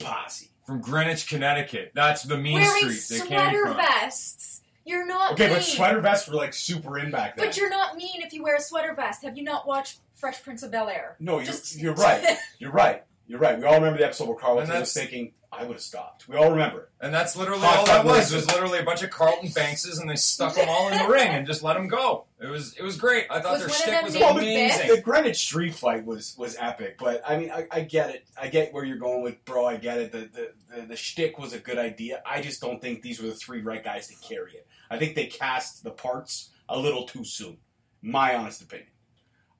Posse. From Greenwich, Connecticut. That's the mean Wearing street they came sweater from. vests. You're not Okay, mean. but sweater vests were like super in back then. But you're not mean if you wear a sweater vest. Have you not watched Fresh Prince of Bel Air? no, you're, Just- you're right. You're right. You're right. We all remember the episode where Carl was that's- thinking, I would have stopped. We all remember it. And that's literally Hot all that was. races. It was literally a bunch of Carlton Bankses, and they stuck them all in the ring and just let them go. It was it was great. I thought Was their one of shtick them was named amazing. The Greenwich Street fight was was epic, but I mean, I, I get it. I get where you're going with, bro. I get it. The, the the the shtick was a good idea. I just don't think these were the three right guys to carry it. I think they cast the parts a little too soon. My honest opinion.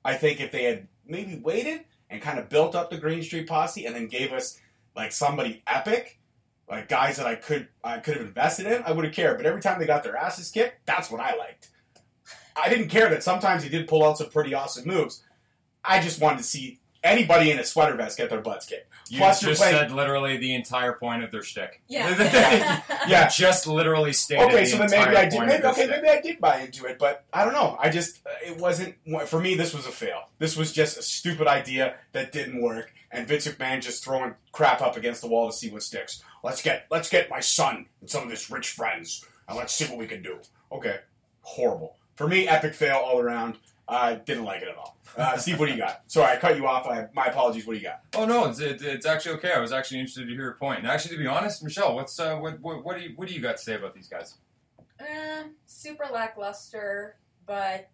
I think if they had maybe waited and kind of built up the Green Street Posse and then gave us like somebody epic, like guys that I could I could have invested in, I would have cared. But every time they got their asses kicked, that's what I liked. I didn't care that sometimes he did pull out some pretty awesome moves. I just wanted to see anybody in a sweater vest get their butts kicked. You Plus, you're just playing- said literally the entire point of their shtick. Yeah. Yeah. You just literally stated Okay, the so then entire maybe I did. Maybe okay, maybe I did buy into it, but I don't know. I just uh, it wasn't for me. This was a fail. This was just a stupid idea that didn't work, and Vince McMahon just throwing crap up against the wall to see what sticks. Let's get let's get my son and some of his rich friends, and let's see what we can do. Okay, horrible for me. Epic fail all around. I didn't like it at all. Uh, Steve, what do you got? Sorry, I cut you off. I, my apologies. What do you got? Oh no, it's, it, it's actually okay. I was actually interested to hear your point. And actually, to be honest, Michelle, what's uh, what, what what do you what do you got to say about these guys? Eh, super lackluster, but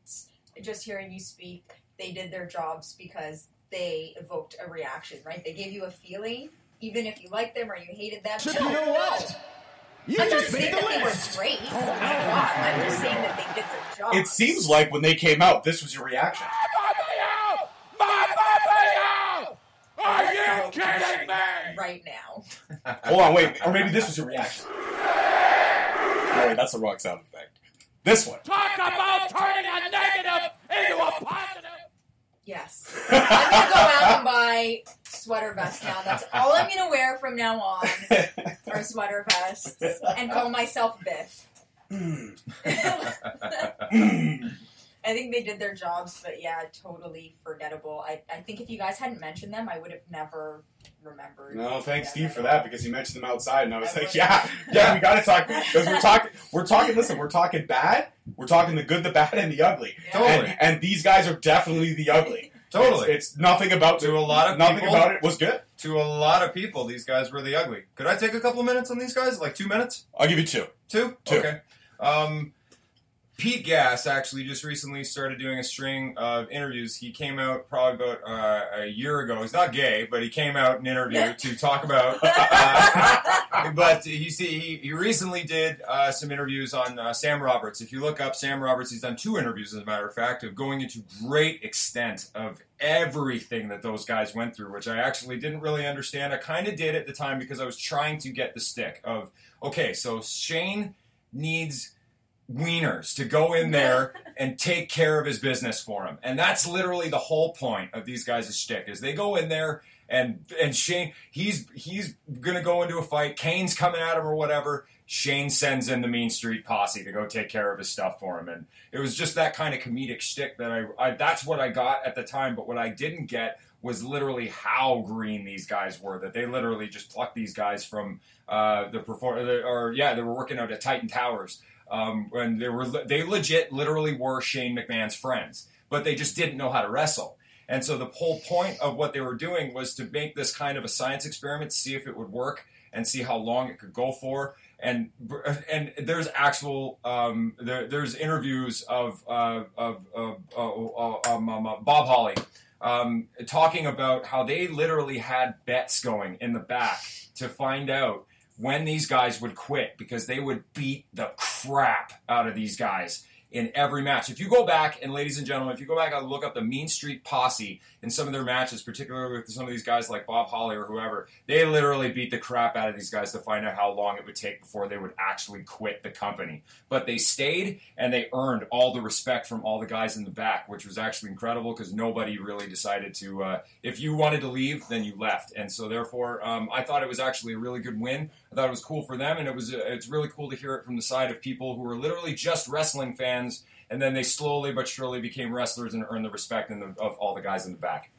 just hearing you speak, they did their jobs because they evoked a reaction, right? They gave you a feeling, even if you liked them or you hated them. So No, you know no. what? You I'm just made saying the that they were list. great. Oh my god! I'm just saying that they did their job. It seems like when they came out, this was your reaction. Are you kidding me? right now. Hold on, wait, or maybe this was your reaction. Wait, that's the wrong sound effect. This one. Talk about turning a negative into a positive. Yes. I'm gonna go out and buy sweater vests now. That's all I'm gonna wear from now on are sweater vests and call myself Biff. I think they did their jobs, but yeah, totally forgettable. I, I think if you guys hadn't mentioned them, I would have never remembered. no, thanks, them Steve, for that because you mentioned them outside, and I was I like, would- yeah, yeah, we got to talk because we're talking, we're talking. Listen, we're talking bad, we're talking the good, the bad, and the ugly, Yeah. Totally. and, and these guys are definitely the ugly. Totally. it's, it's nothing about To a lot of nothing people- about it was good. to a lot of people, these guys were the ugly. Could I take a couple of minutes on these guys? Like two minutes? I'll give you two. Two? Two. Okay. Um, Pete Gas actually just recently started doing a string of interviews. He came out probably about uh, a year ago. He's not gay, but he came out in an interview to talk about. Uh, but you see, he, he recently did uh, some interviews on uh, Sam Roberts. If you look up Sam Roberts, he's done two interviews, as a matter of fact, of going into great extent of everything that those guys went through, which I actually didn't really understand. I kind of did at the time because I was trying to get the stick of, okay, so Shane needs wieners to go in there and take care of his business for him. And that's literally the whole point of these guys' shtick is they go in there and and Shane he's he's gonna go into a fight. Kane's coming at him or whatever. Shane sends in the Mean Street posse to go take care of his stuff for him, and it was just that kind of comedic shtick that I, I that's what I got at the time. But what I didn't get was literally how green these guys were. That they literally just plucked these guys from uh, the perform or yeah, they were working out at Titan Towers. Um, when they were they legit literally were Shane McMahon's friends, but they just didn't know how to wrestle. And so the whole point of what they were doing was to make this kind of a science experiment, see if it would work, and see how long it could go for. And and there's actual um, there, there's interviews of uh, of, of uh, uh, um, um, uh, Bob Holly um, talking about how they literally had bets going in the back to find out when these guys would quit because they would beat the crap out of these guys in every match. If you go back, and ladies and gentlemen, if you go back and look up the Mean Street Posse in some of their matches, particularly with some of these guys like Bob Holly or whoever, they literally beat the crap out of these guys to find out how long it would take before they would actually quit the company. But they stayed and they earned all the respect from all the guys in the back, which was actually incredible because nobody really decided to. Uh, if you wanted to leave, then you left, and so therefore, um, I thought it was actually a really good win. I thought it was cool for them, and it was uh, it's really cool to hear it from the side of people who are literally just wrestling fans, and then they slowly but surely became wrestlers and earned the respect in the, of all the guys in the back.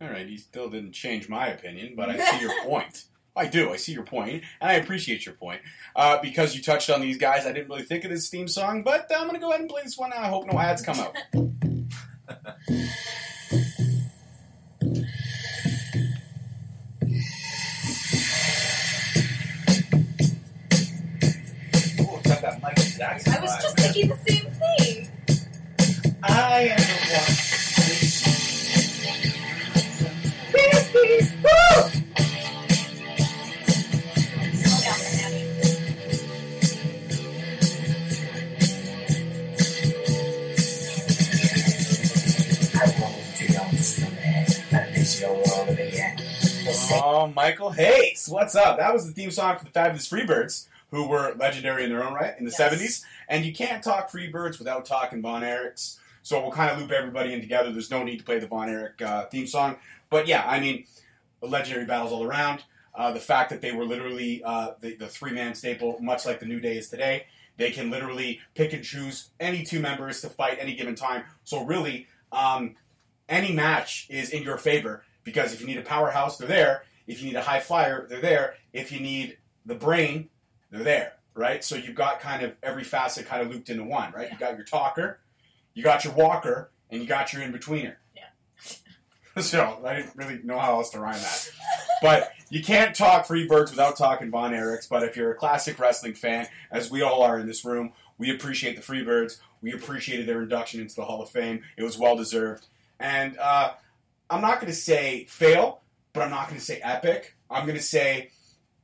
All right, he still didn't change my opinion, but I see your point. I do. I see your point, and I appreciate your point. Uh, because you touched on these guys, I didn't really think of this theme song, but I'm going to go ahead and play this one now. I hope no ads come out. I was just thinking the same thing. I am the one. Slow down, Manny. I won't do your stomach. I miss your world of it yet. Oh, Michael Hayes, what's up? That was the theme song for the Fabulous Freebirds, who were legendary in their own right in the Yes. 70s. And you can't talk Freebirds without talking Von Erichs. So we'll kind of loop everybody in together. There's no need to play the Von Erich uh, theme song. But yeah, I mean, legendary battles all around. Uh, the fact that they were literally uh, the, the three man staple, much like the New Day is today. They can literally pick and choose any two members to fight any given time. So really, um, any match is in your favor because if you need a powerhouse, they're there. If you need a high flyer, they're there. If you need the brain, they're there. Right? So you've got kind of every facet kind of looped into one. Right? You got your talker, you got your walker, and you got your in betweener. Yeah. so I didn't really know how else to rhyme that. But you can't talk Freebirds without talking Von Erichs. But if you're a classic wrestling fan, as we all are in this room, we appreciate the Freebirds. We appreciated their induction into the Hall of Fame. It was well deserved. And uh, I'm not going to say fail, but I'm not going to say epic. I'm going to say,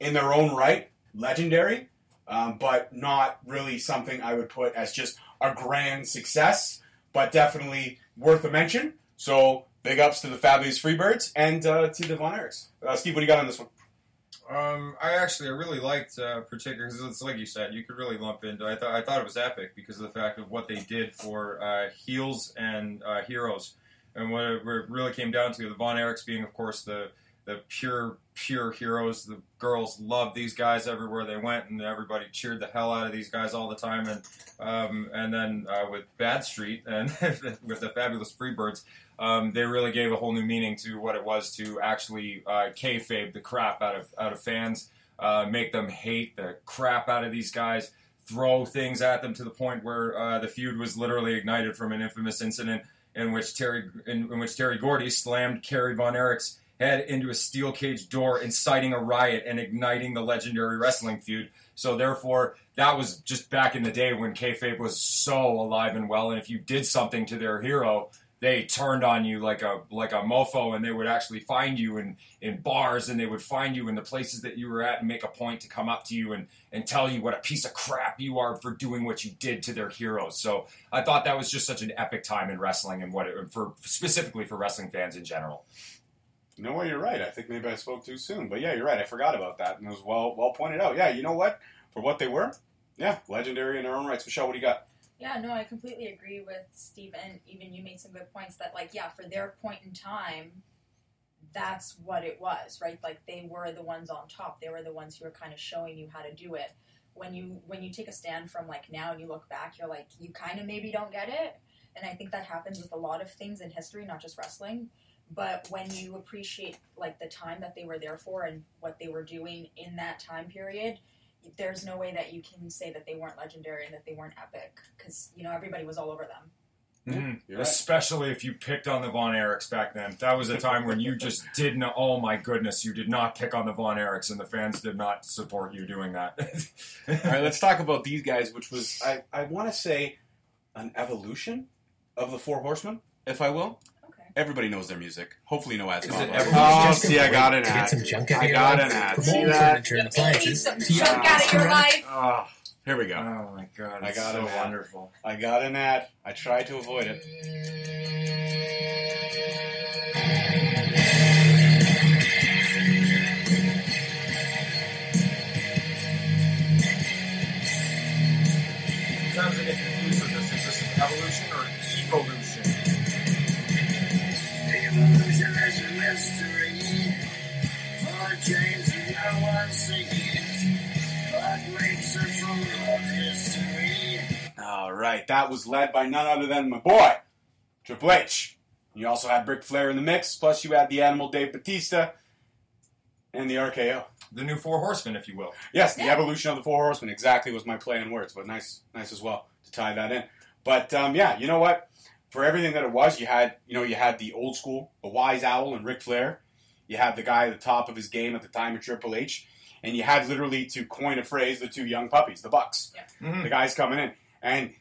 in their own right, legendary, um, but not really something I would put as just a grand success, but definitely worth a mention. So big ups to the Fabulous Freebirds and uh, to the Von Erichs. Uh, Steve, what do you got on this one? Um, I actually I really liked uh, particular because it's like you said, you could really lump into. I thought I thought it was epic because of the fact of what they did for uh, heels and uh, heroes, and what it, really came down to the Von Erichs being, of course, the the pure pure heroes. The girls loved these guys everywhere they went, and everybody cheered the hell out of these guys all the time. And um, and then uh, with Bad Street and with the Fabulous Freebirds, um, they really gave a whole new meaning to what it was to actually uh, kayfabe the crap out of out of fans, uh, make them hate the crap out of these guys, throw things at them to the point where uh, the feud was literally ignited from an infamous incident in which Terry in, in which Terry Gordy slammed Kerry Von Erich's head into a steel cage door, inciting a riot and igniting the legendary wrestling feud. So therefore, that was just back in the day when kayfabe was so alive and well, and if you did something to their hero, they turned on you like a like a mofo, and they would actually find you in in bars, and they would find you in the places that you were at, and make a point to come up to you and and tell you what a piece of crap you are for doing what you did to their heroes. So I thought that was just such an epic time in wrestling, and what it, for specifically for wrestling fans in general. Know what? You're right. I think maybe I spoke too soon, but yeah, you're right. I forgot about that, and it was well well pointed out. Yeah, you know what? For what they were, yeah, legendary in their own rights. Michelle, what do you got? Yeah, no, I completely agree with Steve, and even you made some good points that, like, yeah, for their point in time, that's what it was, right? Like, they were the ones on top. They were the ones who were kind of showing you how to do it. When you when you take a stand from like now and you look back, you're like, you kind of maybe don't get it, and I think that happens with a lot of things in history, not just wrestling. But when you appreciate like the time that they were there for and what they were doing in that time period, there's no way that you can say that they weren't legendary and that they weren't epic because you know everybody was all over them. Mhm. Right. Especially if you picked on the Von Erichs back then. That was a time when you just did not. Oh my goodness, you did not pick on the Von Erichs, and the fans did not support you doing that. All right, let's talk about these guys, which was I I want to say an evolution of the Four Horsemen, if I will. Okay. Everybody knows their music. Hopefully, no ads. Is it up. ever- Oh, Just see, I got an to ad. Get some junk out I of your got life. an ad. From See that? furniture and You need appliances. some to your junk out of your life. Ah, here we go. oh my god, I got so wonderful. I got an ad. I tried to avoid it. All right, that was led by none other than my boy, Triple H. You also had Ric Flair in the mix, plus you had the Animal Dave Batista and the RKO. The new Four Horsemen, if you will. Yes, the Yeah. evolution of the Four Horsemen exactly was my play in words, but nice, nice as well to tie that in. But um, yeah, you know what? For everything that it was, you had you know you had the old school, the wise owl, and Ric Flair. You had the guy at the top of his game at the time of Triple H, and you had literally to coin a phrase, the two young puppies, the Bucks, Mhm. the guys coming in, and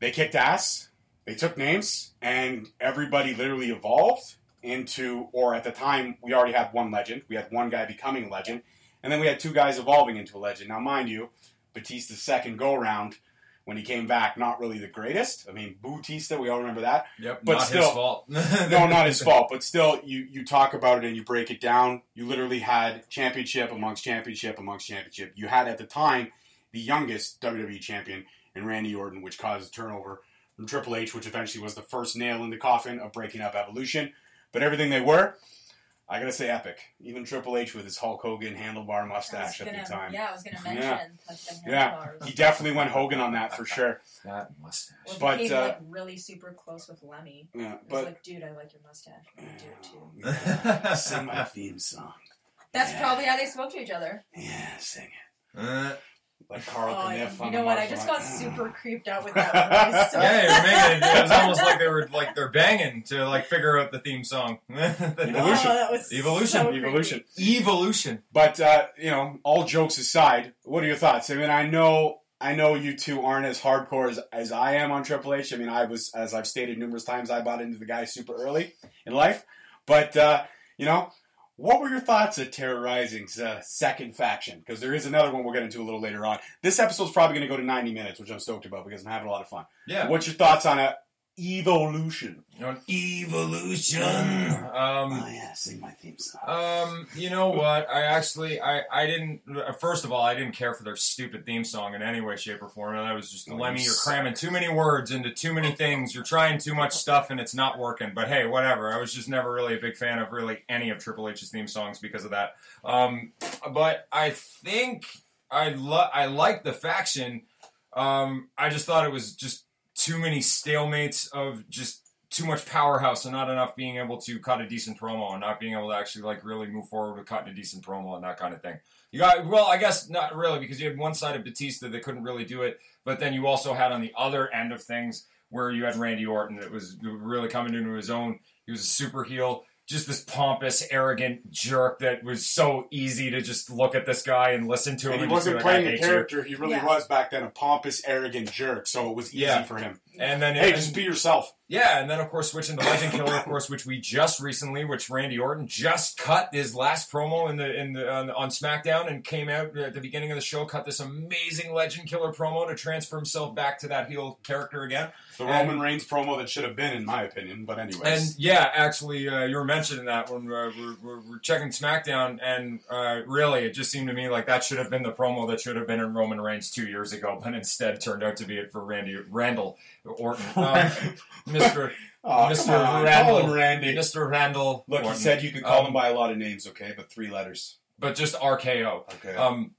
they kicked ass. They took names, and everybody literally evolved into, or at the time, we already had one legend. We had one guy becoming a legend, and then we had two guys evolving into a legend. Now, mind you, Batista's second go round when he came back, not really the greatest. I mean, Bautista, we all remember that. Yep, But not still- his fault. No, not his fault, but still, you, you talk about it and you break it down. You literally had championship amongst championship amongst championship. You had at the time the youngest WWE champion in Randy Orton, which caused a turnover from Triple H, which eventually was the first nail in the coffin of breaking up Evolution. But everything they were, I gotta say, epic. Even Triple H with his Hulk Hogan handlebar mustache gonna, at the time. Yeah, I was gonna Yeah. mention like Yeah. He definitely went Hogan on that for sure. that mustache. Well, he But, became uh, like really super close with Lemmy. Yeah, It was but like, dude, I like your mustache. I'm do it too. sing my theme song. That's Yeah. probably how they spoke to each other. Yeah, sing it. Uh, Like Carl Oh, Kniff you on know the what? I just Line. got super creeped out with that voice. So yeah, you're making it. It was almost like they were like they're banging to like figure out the theme song. Evolution. Oh, that was Evolution, so creepy. Evolution. Evolution. But uh, you know, all jokes aside, what are your thoughts? I mean, I know, I know you two aren't as hardcore as, as I am on Triple H. I mean, I was, as I've stated numerous times, I bought into the guy super early in life. But uh, you know, what were your thoughts at Terrorizing's uh, second faction? Because there is another one we'll get into a little later on. This episode's probably going to go to ninety minutes, which I'm stoked about because I'm having a lot of fun. Yeah. What's your thoughts on a Evolution? On evolution. Oh Um, yeah, sing my theme song. Um, you know what? I actually, I, I didn't. First of all, I didn't care for their stupid theme song in any way, shape, or form. And I was just, Oh, Lemmy, you you're cramming too many words into too many things. You're trying too much stuff, and it's not working. But hey, whatever. I was just never really a big fan of really any of Triple H's theme songs because of that. Um, but I think I lo- I like the faction. Um, I just thought it was just too many stalemates of just too much powerhouse and not enough being able to cut a decent promo and not being able to actually like really move forward with cutting a decent promo and that kind of thing. You got well, I guess not really because you had one side of Batista that couldn't really do it, but then you also had on the other end of things where you had Randy Orton that was really coming into his own. He was a super heel, just this pompous, arrogant jerk that was so easy to just look at this guy and listen to him. He and wasn't like, I playing a hate you. character. He really Yeah. was back then a pompous, arrogant jerk. So it was easy Yeah. for him. And then Hey, and- just be yourself. Yeah, and then of course switching to Legend Killer, of course, which we just recently, which Randy Orton just cut his last promo in the in the on, on SmackDown and came out at the beginning of the show, cut this amazing Legend Killer promo to transfer himself back to that heel character again. The And- Roman Reigns promo that should have been, in my opinion. But anyways, And yeah, actually, uh, you were mentioning that when uh, we're, we're, we're checking SmackDown, and uh, really, it just seemed to me like that should have been the promo that should have been in Roman Reigns two years ago, but instead turned out to be it for Randy Randall Orton, um, Mr. on, Randall. call him Randy. Mister Randall. Look, he said you could call Um, him by a lot of names, okay, but three letters. but just RKO. Okay. Um,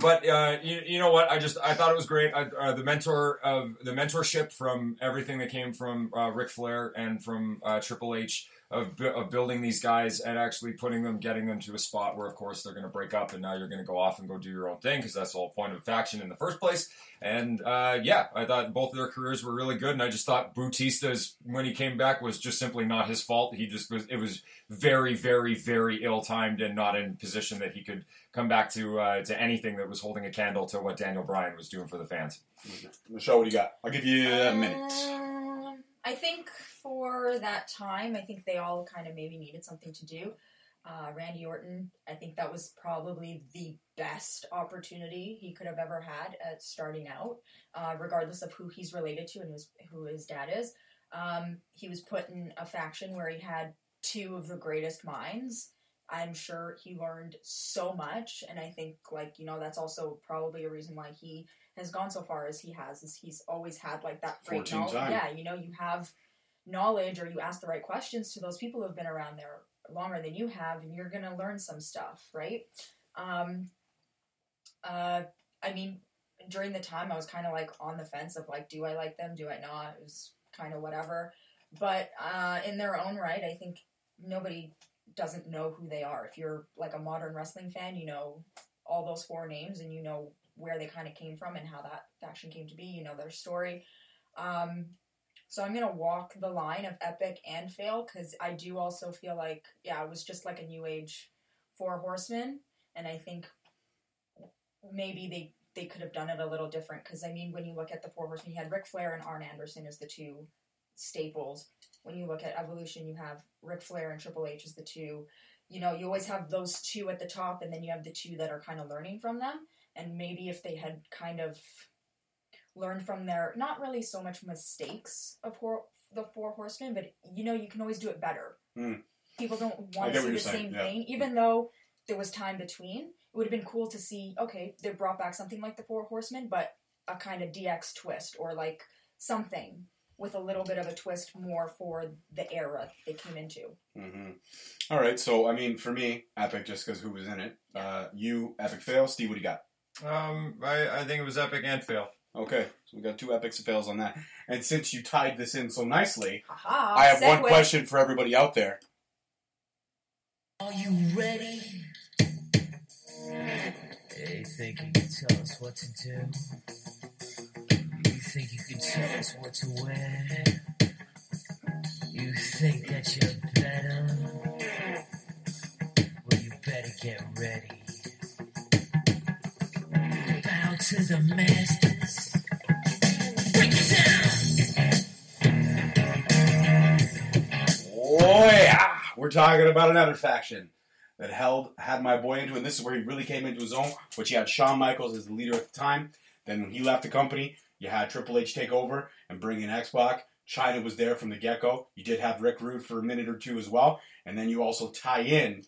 but uh, you, you know what? I just I thought it was great. I, uh, the mentor of the mentorship from everything that came from uh, Ric Flair and from uh, Triple H of, of building these guys and actually putting them, getting them to a spot where, of course, they're going to break up and now you're going to go off and go do your own thing because that's the whole point of faction in the first place. And uh, yeah, I thought both of their careers were really good, and I just thought Bautista's when he came back was just simply not his fault. He just was. It was very, very, very ill timed and not in position that he could come back to uh, to anything that was holding a candle to what Daniel Bryan was doing for the fans. Michelle, what do you got? I'll give you a minute. I think for that time, I think they all kind of maybe needed something to do. Uh, Randy Orton, I think that was probably the best opportunity he could have ever had at starting out, uh, regardless of who he's related to and who's, who his dad is. Um, he was put in a faction where he had two of the greatest minds. I'm sure he learned so much, and I think, like, you know, that's also probably a reason why he has gone so far as he has is he's always had like that great knowledge. time. Yeah, you know, you have knowledge or you ask the right questions to those people who have been around there longer than you have, and you're gonna learn some stuff, right? Um, uh, I mean, during the time I was kind of like on the fence of like, do I like them? Do I not? It was kind of whatever. But uh, in their own right, I think nobody doesn't know who they are. If you're like a modern wrestling fan, you know all those four names and you know where they kind of came from and how that faction came to be. You know their story. Um, so I'm gonna walk the line of epic and fail because I do also feel like yeah, it was just like a new age four horsemen, and I think maybe they they could have done it a little different because I mean when you look at the four horsemen, you had Ric Flair and Arn Anderson as the two staples. When you look at Evolution, you have Ric Flair and Triple H as the two. You know, you always have those two at the top, and then you have the two that are kind of learning from them. And maybe if they had kind of learned from their not really so much mistakes of hor- the Four Horsemen, but you know, you can always do it better. Hmm. People don't want to see the saying, same yeah. thing, even though there was time between. It would have been cool to see. Okay, they brought back something like the Four Horsemen, but a kind of DX twist or like something with a little bit of a twist more for the era they came into. Mm-hmm. All right, so I mean, for me, epic just because who was in it. Uh, you epic fail, Steve. What do you got? Um, I, I think it was epic and fail. Okay, so we got two epics and fails on that. And since you tied this in so nicely, Haha. I have one segue. question for everybody out there. Are you ready? Hey, think you can tell us what to do? Think you can tell us what to wear? You think that you're better? Well, you better get ready. Bow to the masters. Break it down! Oh yeah, we're talking about another faction that held had my boy into, and this is where he really came into his own. Which he had Shawn Michaels as the leader at the time. Then when he left the company, you had Triple H take over and bring in X Pac. Chyna was there from the get go. You did have Rick Rude for a minute or two as well, and then you also tie in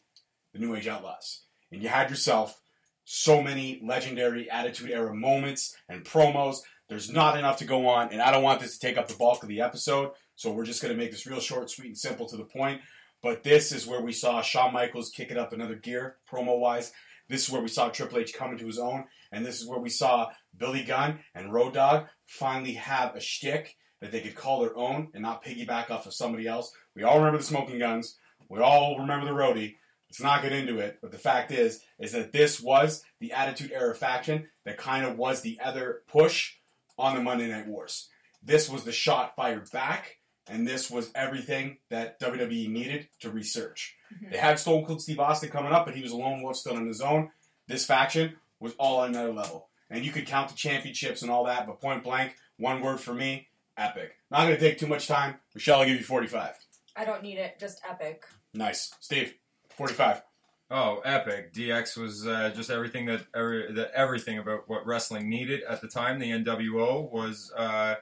the New Age Outlaws, and you had yourself so many legendary Attitude Era moments and promos. There's not enough to go on, and I don't want this to take up the bulk of the episode. So we're just going to make this real short, sweet, and simple to the point. But this is where we saw Shawn Michaels kick it up another gear, promo wise. This is where we saw Triple H come into his own. And this is where we saw Billy Gunn and Road Dogg finally have a shtick that they could call their own and not piggyback off of somebody else. We all remember the smoking guns. We all remember the roadie. Let's not get into it. But the fact is, is that this was the Attitude Era faction that kind of was the other push on the Monday Night Wars. This was the shot fired back, and this was everything that WWE needed to research. Mhm. They had Stone Cold Steve Austin coming up, but he was a lone wolf still on his own. This faction was all on another level. And you could count the championships and all that, but point blank, one word for me, epic. Not going to take too much time. Michelle, I'll give you 45. I don't need it. Just epic. Nice. Steve, 45. Oh, epic! DX was uh, just everything that, every, that everything about what wrestling needed at the time. The NWO was uh,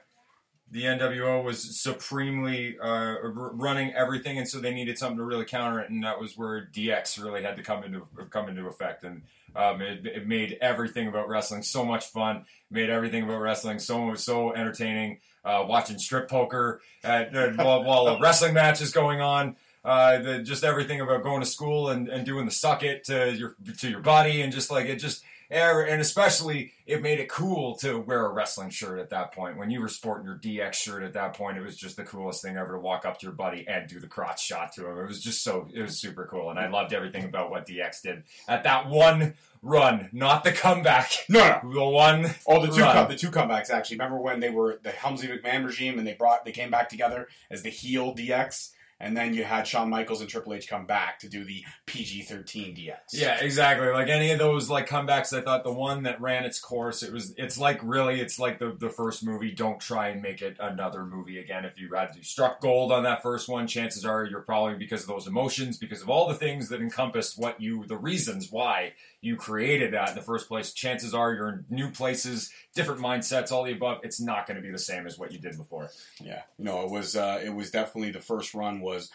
the NWO was supremely uh, running everything, and so they needed something to really counter it, and that was where DX really had to come into come into effect, and um, it, it made everything about wrestling so much fun. Made everything about wrestling so so entertaining. Uh, watching strip poker at, uh, while, while a wrestling match is going on uh, the, just everything about going to school and, and doing the suck it to your to your body and just like it just and especially it made it cool to wear a wrestling shirt at that point. When you were sporting your DX shirt at that point it was just the coolest thing ever to walk up to your buddy and do the crotch shot to him. It was just so it was super cool and I loved everything about what DX did. At that one run not the comeback. No, no. the one Oh, the two come, the two comebacks actually. Remember when they were the Helmsley McMahon regime and they brought they came back together as the heel DX, and then you had Shawn Michaels and Triple H come back to do the PG thirteen DX. Yeah, exactly. Like any of those like comebacks, I thought the one that ran its course, it was it's like really it's like the the first movie. Don't try and make it another movie again. If you had you struck gold on that first one, chances are you're probably because of those emotions, because of all the things that encompassed what you the reasons why you created that in the first place. Chances are you're in new places, different mindsets, all the above. It's not going to be the same as what you did before. yeah. No, it was uh, it was definitely the first run was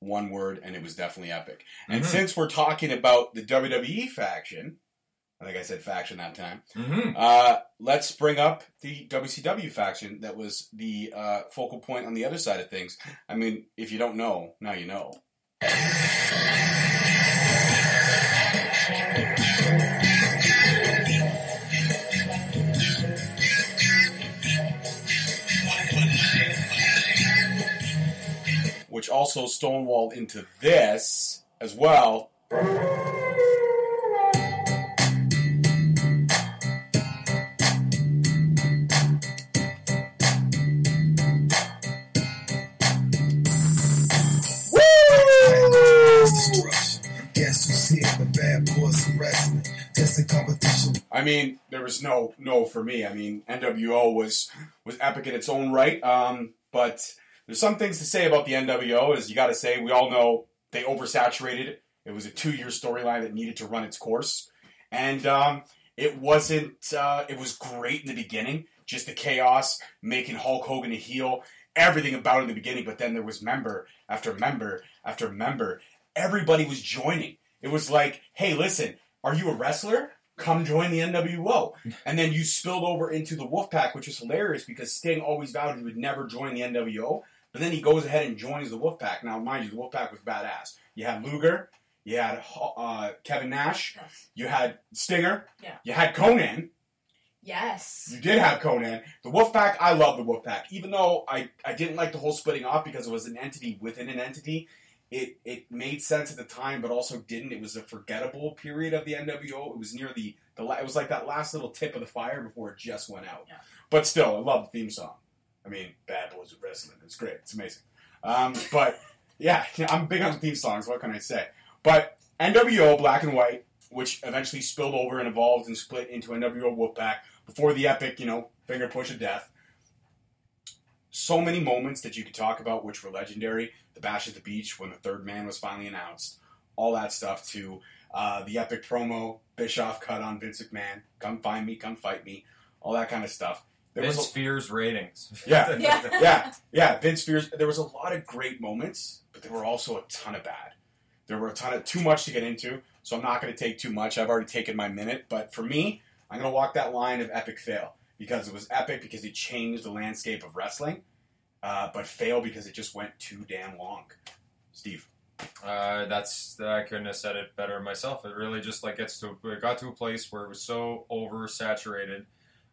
one word, and it was definitely epic. And Mhm. since we're talking about the WWE faction, I think I said faction that time. Mm-hmm. Uh, let's bring up the WCW faction that was the uh, focal point on the other side of things. I mean, if you don't know, now you know. Which also stonewalled into this as well. Bad boys wrestling. A competition. I mean, there was no no for me. I mean, NWO was was epic in its own right. Um, but there's some things to say about the NWO. As you got to say, we all know they oversaturated it. Was a two year storyline that needed to run its course, and um, it wasn't. Uh, it was great in the beginning, just the chaos, making Hulk Hogan a heel, everything about in the beginning. But then there was member after member after member. Everybody was joining. It was like, hey, listen, are you a wrestler? Come join the NWO. And then you spilled over into the Wolfpack, which was hilarious because Sting always vowed he would never join the NWO. But then he goes ahead and joins the Wolfpack. Now, mind you, the Wolfpack was badass. You had Luger, you had uh, Kevin Nash, Yes. you had Stinger, Yeah. you had Konnan. Yes. You did have Konnan. The Wolfpack, I love the Wolfpack. Even though I, I didn't like the whole splitting off because it was an entity within an entity, it, it made sense at the time, but also didn't. It was a forgettable period of the NWO. It was near the, the la- it was like that last little tip of the fire before it just went out. Yeah. But still, I love the theme song. I mean, Bad Boys of Wrestling. It's great. It's amazing. Um, but yeah, I'm big on theme songs. What can I say? But NWO Black and White, which eventually spilled over and evolved and split into NWO Wolfpack before the epic, you know, finger push of death. So many moments that you could talk about which were legendary. The Bash at the Beach when the third man was finally announced. All that stuff to uh, the epic promo Bischoff cut on Vince McMahon. Come find me, come fight me. All that kind of stuff. There was Vince a- Fears ratings. Yeah. Yeah. yeah, yeah. Vince fears. There was a lot of great moments, but there were also a ton of bad. There were a ton of too much to get into, so I'm not going to take too much. I've already taken my minute, but for me, I'm going to walk that line of epic fail because it was epic because it changed the landscape of wrestling, uh, but fail because it just went too damn long. Steve. Uh, that's I couldn't have said it better myself. It really just like gets to it got to a place where it was so oversaturated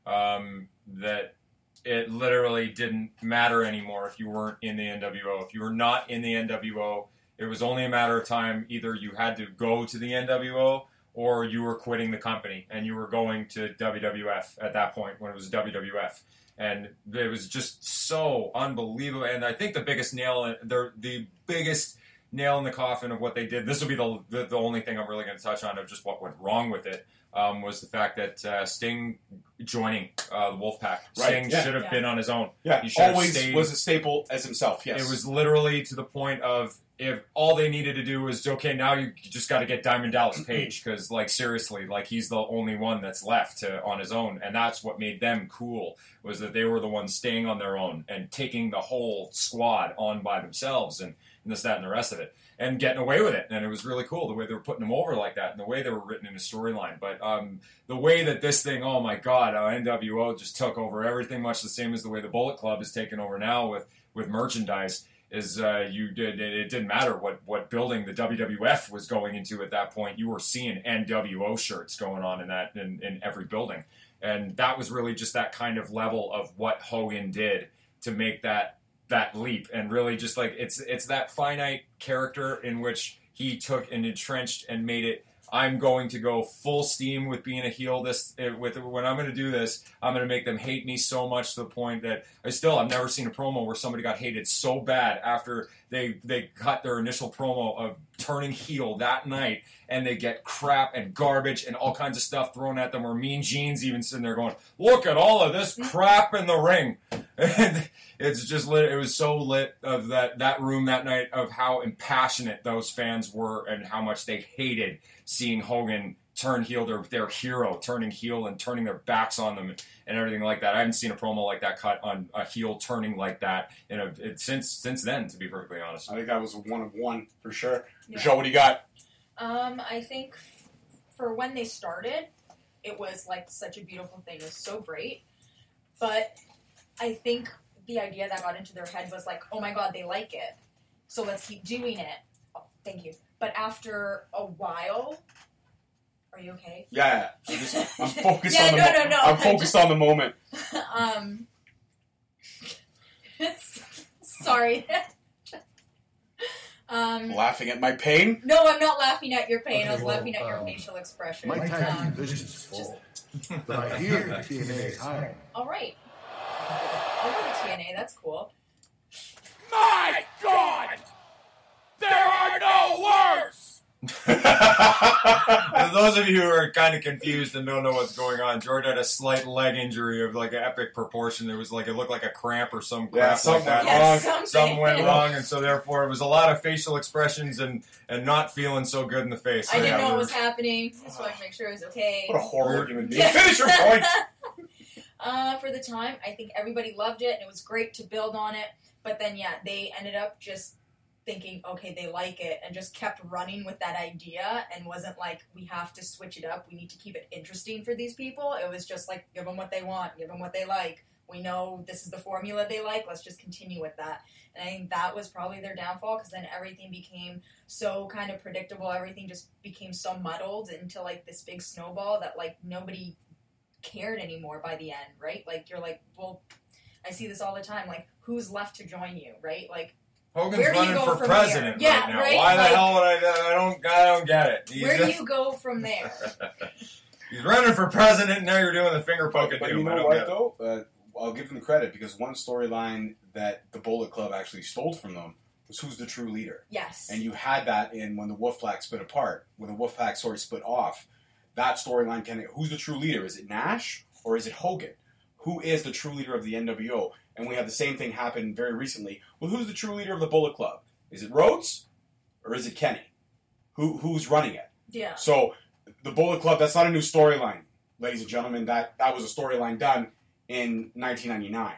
um, that it literally didn't matter anymore if you weren't in the NWO. If you were not in the NWO, it was only a matter of time. Either you had to go to the NWO or you were quitting the company and you were going to WWF at that point when it was WWF. And it was just so unbelievable. And I think the biggest nail, the the biggest nail in the coffin of what they did. This will be the the, the only thing I'm really going to touch on of just what went wrong with it. Um, was the fact that uh, Sting joining uh, the Wolfpack. Right, Sting yeah. should have Yeah. been on his own. Yeah, He should have always stayed- was a staple as himself. Yes, It was literally to the point of if all they needed to do was okay, now you just got to get Diamond Dallas Page because like seriously, like he's the only one that's left to, on his own, and that's what made them cool was that they were the ones staying on their own and taking the whole squad on by themselves and, and this that and the rest of it and getting away with it, and it was really cool the way they were putting them over like that and the way they were written in a storyline. But um, the way that this thing, oh my god, uh, NWO just took over everything, much the same as the way the Bullet Club is taken over now with with merchandise. Is uh, you did it, didn't matter what what building the WWF was going into at that point. You were seeing NWO shirts going on in that in, in every building, and that was really just that kind of level of what Hogan did to make that that leap and really just like it's it's that finite character in which he took and entrenched and made it I'm going to go full steam with being a heel this eh, with when I'm going to do this I'm going to make them hate me so much to the point that I still I've never seen a promo where somebody got hated so bad after they they cut their initial promo of turning heel that night and they get crap and garbage and all kinds of stuff thrown at them or mean Gene's even sitting there going look at all of this crap in the ring and it's just lit. It was so lit of that that room that night of how impassionate those fans were and how much they hated seeing Hogan turn heel, their their hero turning heel and turning their backs on them and everything like that. I haven't seen a promo like that cut on a heel turning like that in a it, since since then. To be perfectly honest, I think that was a one of one for sure. Yeah. Michelle, what do you got? Um, I think f- for when they started, it was like such a beautiful thing. It was so great. But I think the idea that got into their head was like, oh my god, they like it. So let's keep doing it. Oh, thank you. But after a while, are you okay? Yeah, I'm, just, I'm focused Yeah, on the. no, mo- no, no, I'm focused just- on the moment. um, sorry. Um, Laughing at my pain. no, I'm not laughing at your pain. I was well, laughing at your um, facial expression. My tag team Um, division is full. But I hear TNA is hiring. all right. I'll go to TNA. That's cool. My God! There are no words! For those of you who are kind of confused and don't know what's going on, George had a slight leg injury of like an epic proportion. There was like it looked like a cramp or some crap Yeah, like something that. went wrong. Something. Something went wrong, and so therefore it was a lot of facial expressions and and not feeling so good in the face. I So, didn't yeah, know what was happening. Just wanted to make sure it was okay. What a horrible human being. Finish your point. uh, for the time, I think everybody loved it, and it was great to build on it. But then, yeah, they ended up just thinking, okay, they like it, and just kept running with that idea, and wasn't like, we have to switch it up. We need to keep it interesting for these people. It was just like, give them what they want, give them what they like. We know this is the formula they like. Let's just continue with that. And I think that was probably their downfall because then everything became so kind of predictable. Everything just became so muddled into like this big snowball that like nobody cared anymore by the end, right? Like you're like, well, I see this all the time. Like, who's left to join you, right? Like, Hogan's Where do you running go for from president here? Yeah, right now. right? Why the hell would I? I don't. I don't get it. He's, where do you go from there? he's running for president. Now you're doing the finger poking But to you him. I know don't what, get it. though? Uh, I'll give them credit because one storyline that the Bullet Club actually stole from them was who's the true leader. Yes. And you had that in when the Wolfpack split apart, when the Wolfpack sorry split off. That storyline kind of who's the true leader? Is it Nash or is it Hogan? Who is the true leader of the NWO? And we had the same thing happen very recently. Well, who's the true leader of the Bullet Club? Is it Rhodes or is it Kenny? Who who's running it? yeah. So the Bullet Club, that's not a new storyline, ladies and gentlemen. That that was a storyline done in 1999.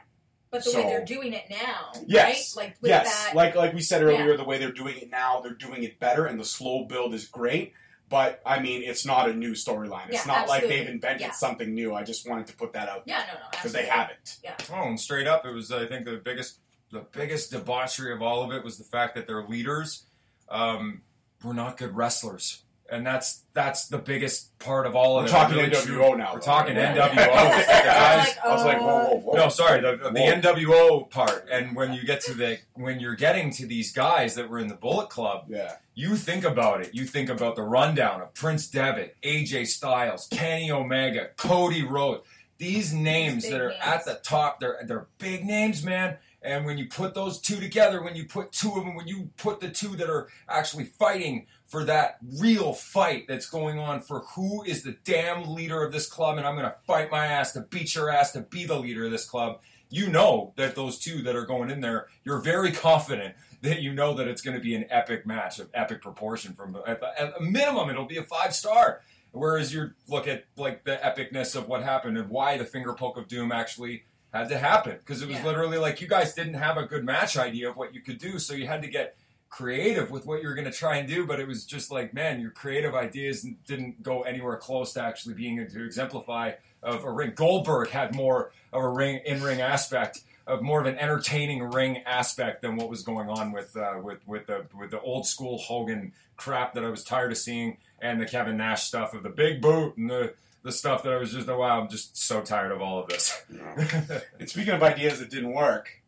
But the so- way they're doing it now, Yes. right? Like with yes, that. like like we said earlier, the way they're doing it now, they're doing it better, and the slow build is great. But I mean, it's not a new storyline. It's Yeah, not like they've invented Yeah. something new. I just wanted to put that out yeah, no, no, because they haven't. Yeah. Oh, and straight up, it was I think the biggest the biggest debauchery of all of it was the fact that their leaders um, were not good wrestlers, and that's that's the biggest part of all of it. We're it. talking Really NWO true. now. We're though. talking Yeah. NWO. I The guys- was like, whoa, whoa, whoa. no, sorry, the, the NWO part, and when you get to the when you're getting to these guys that were in the Bullet Club, Yeah, you think about it. You think about the rundown of Prince Devitt, AJ Styles, Kenny Omega, Cody Rhodes. These names big that are names. at the top, they're they're big names, man. And when you put those two together, when you put two of them, when you put the two that are actually fighting for that real fight that's going on for who is the damn leader of this club, and I'm going to fight my ass to beat your ass to be the leader of this club, you know that those two that are going in there, you're very confident that you know that it's going to be an epic match of epic proportion. From at, a minimum, it'll be a five star. Whereas you look at like the epicness of what happened and why the finger poke of doom actually had to happen because it was Yeah. literally like you guys didn't have a good match idea of what you could do, so you had to get creative with what you were going to try and do. But it was just like, man, your creative ideas didn't go anywhere close to actually being to exemplify of a ring. Goldberg had more of a ring in ring aspect of more of an entertaining ring aspect than what was going on with uh, with with the with the old school Hogan crap that I was tired of seeing, and the Kevin Nash stuff of the big boot and the the stuff that I was just oh wow, I'm just so tired of all of this. and speaking of ideas that didn't work,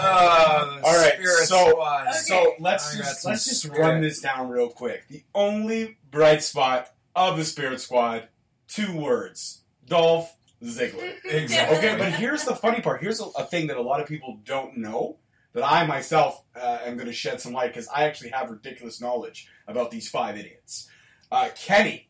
Uh, All right, Spirit so- Squad. So let's I just let's just spirit. run this down real quick. The only bright spot of the Spirit Squad, two words: Dolph Ziggler. Exactly. Okay, but here's the funny part. Here's a, a thing that a lot of people don't know that I myself uh, am going to shed some light because I actually have ridiculous knowledge about these five idiots. Uh, Kenny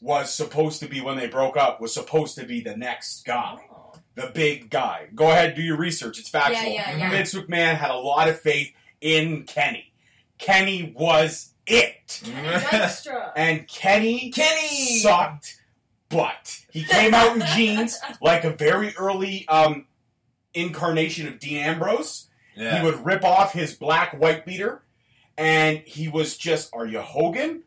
was supposed to be when they broke up was supposed to be the next guy, Oh. the big guy. Go ahead, do your research. It's factual. Yeah, yeah, yeah. Vince McMahon had a lot of faith in Kenny. Kenny was it, and Kenny Kenny! sucked butt. He came out in jeans like a very early um, incarnation of Dean Ambrose. Yeah. He would rip off his black white beater, and he was just, "Are you Hogan?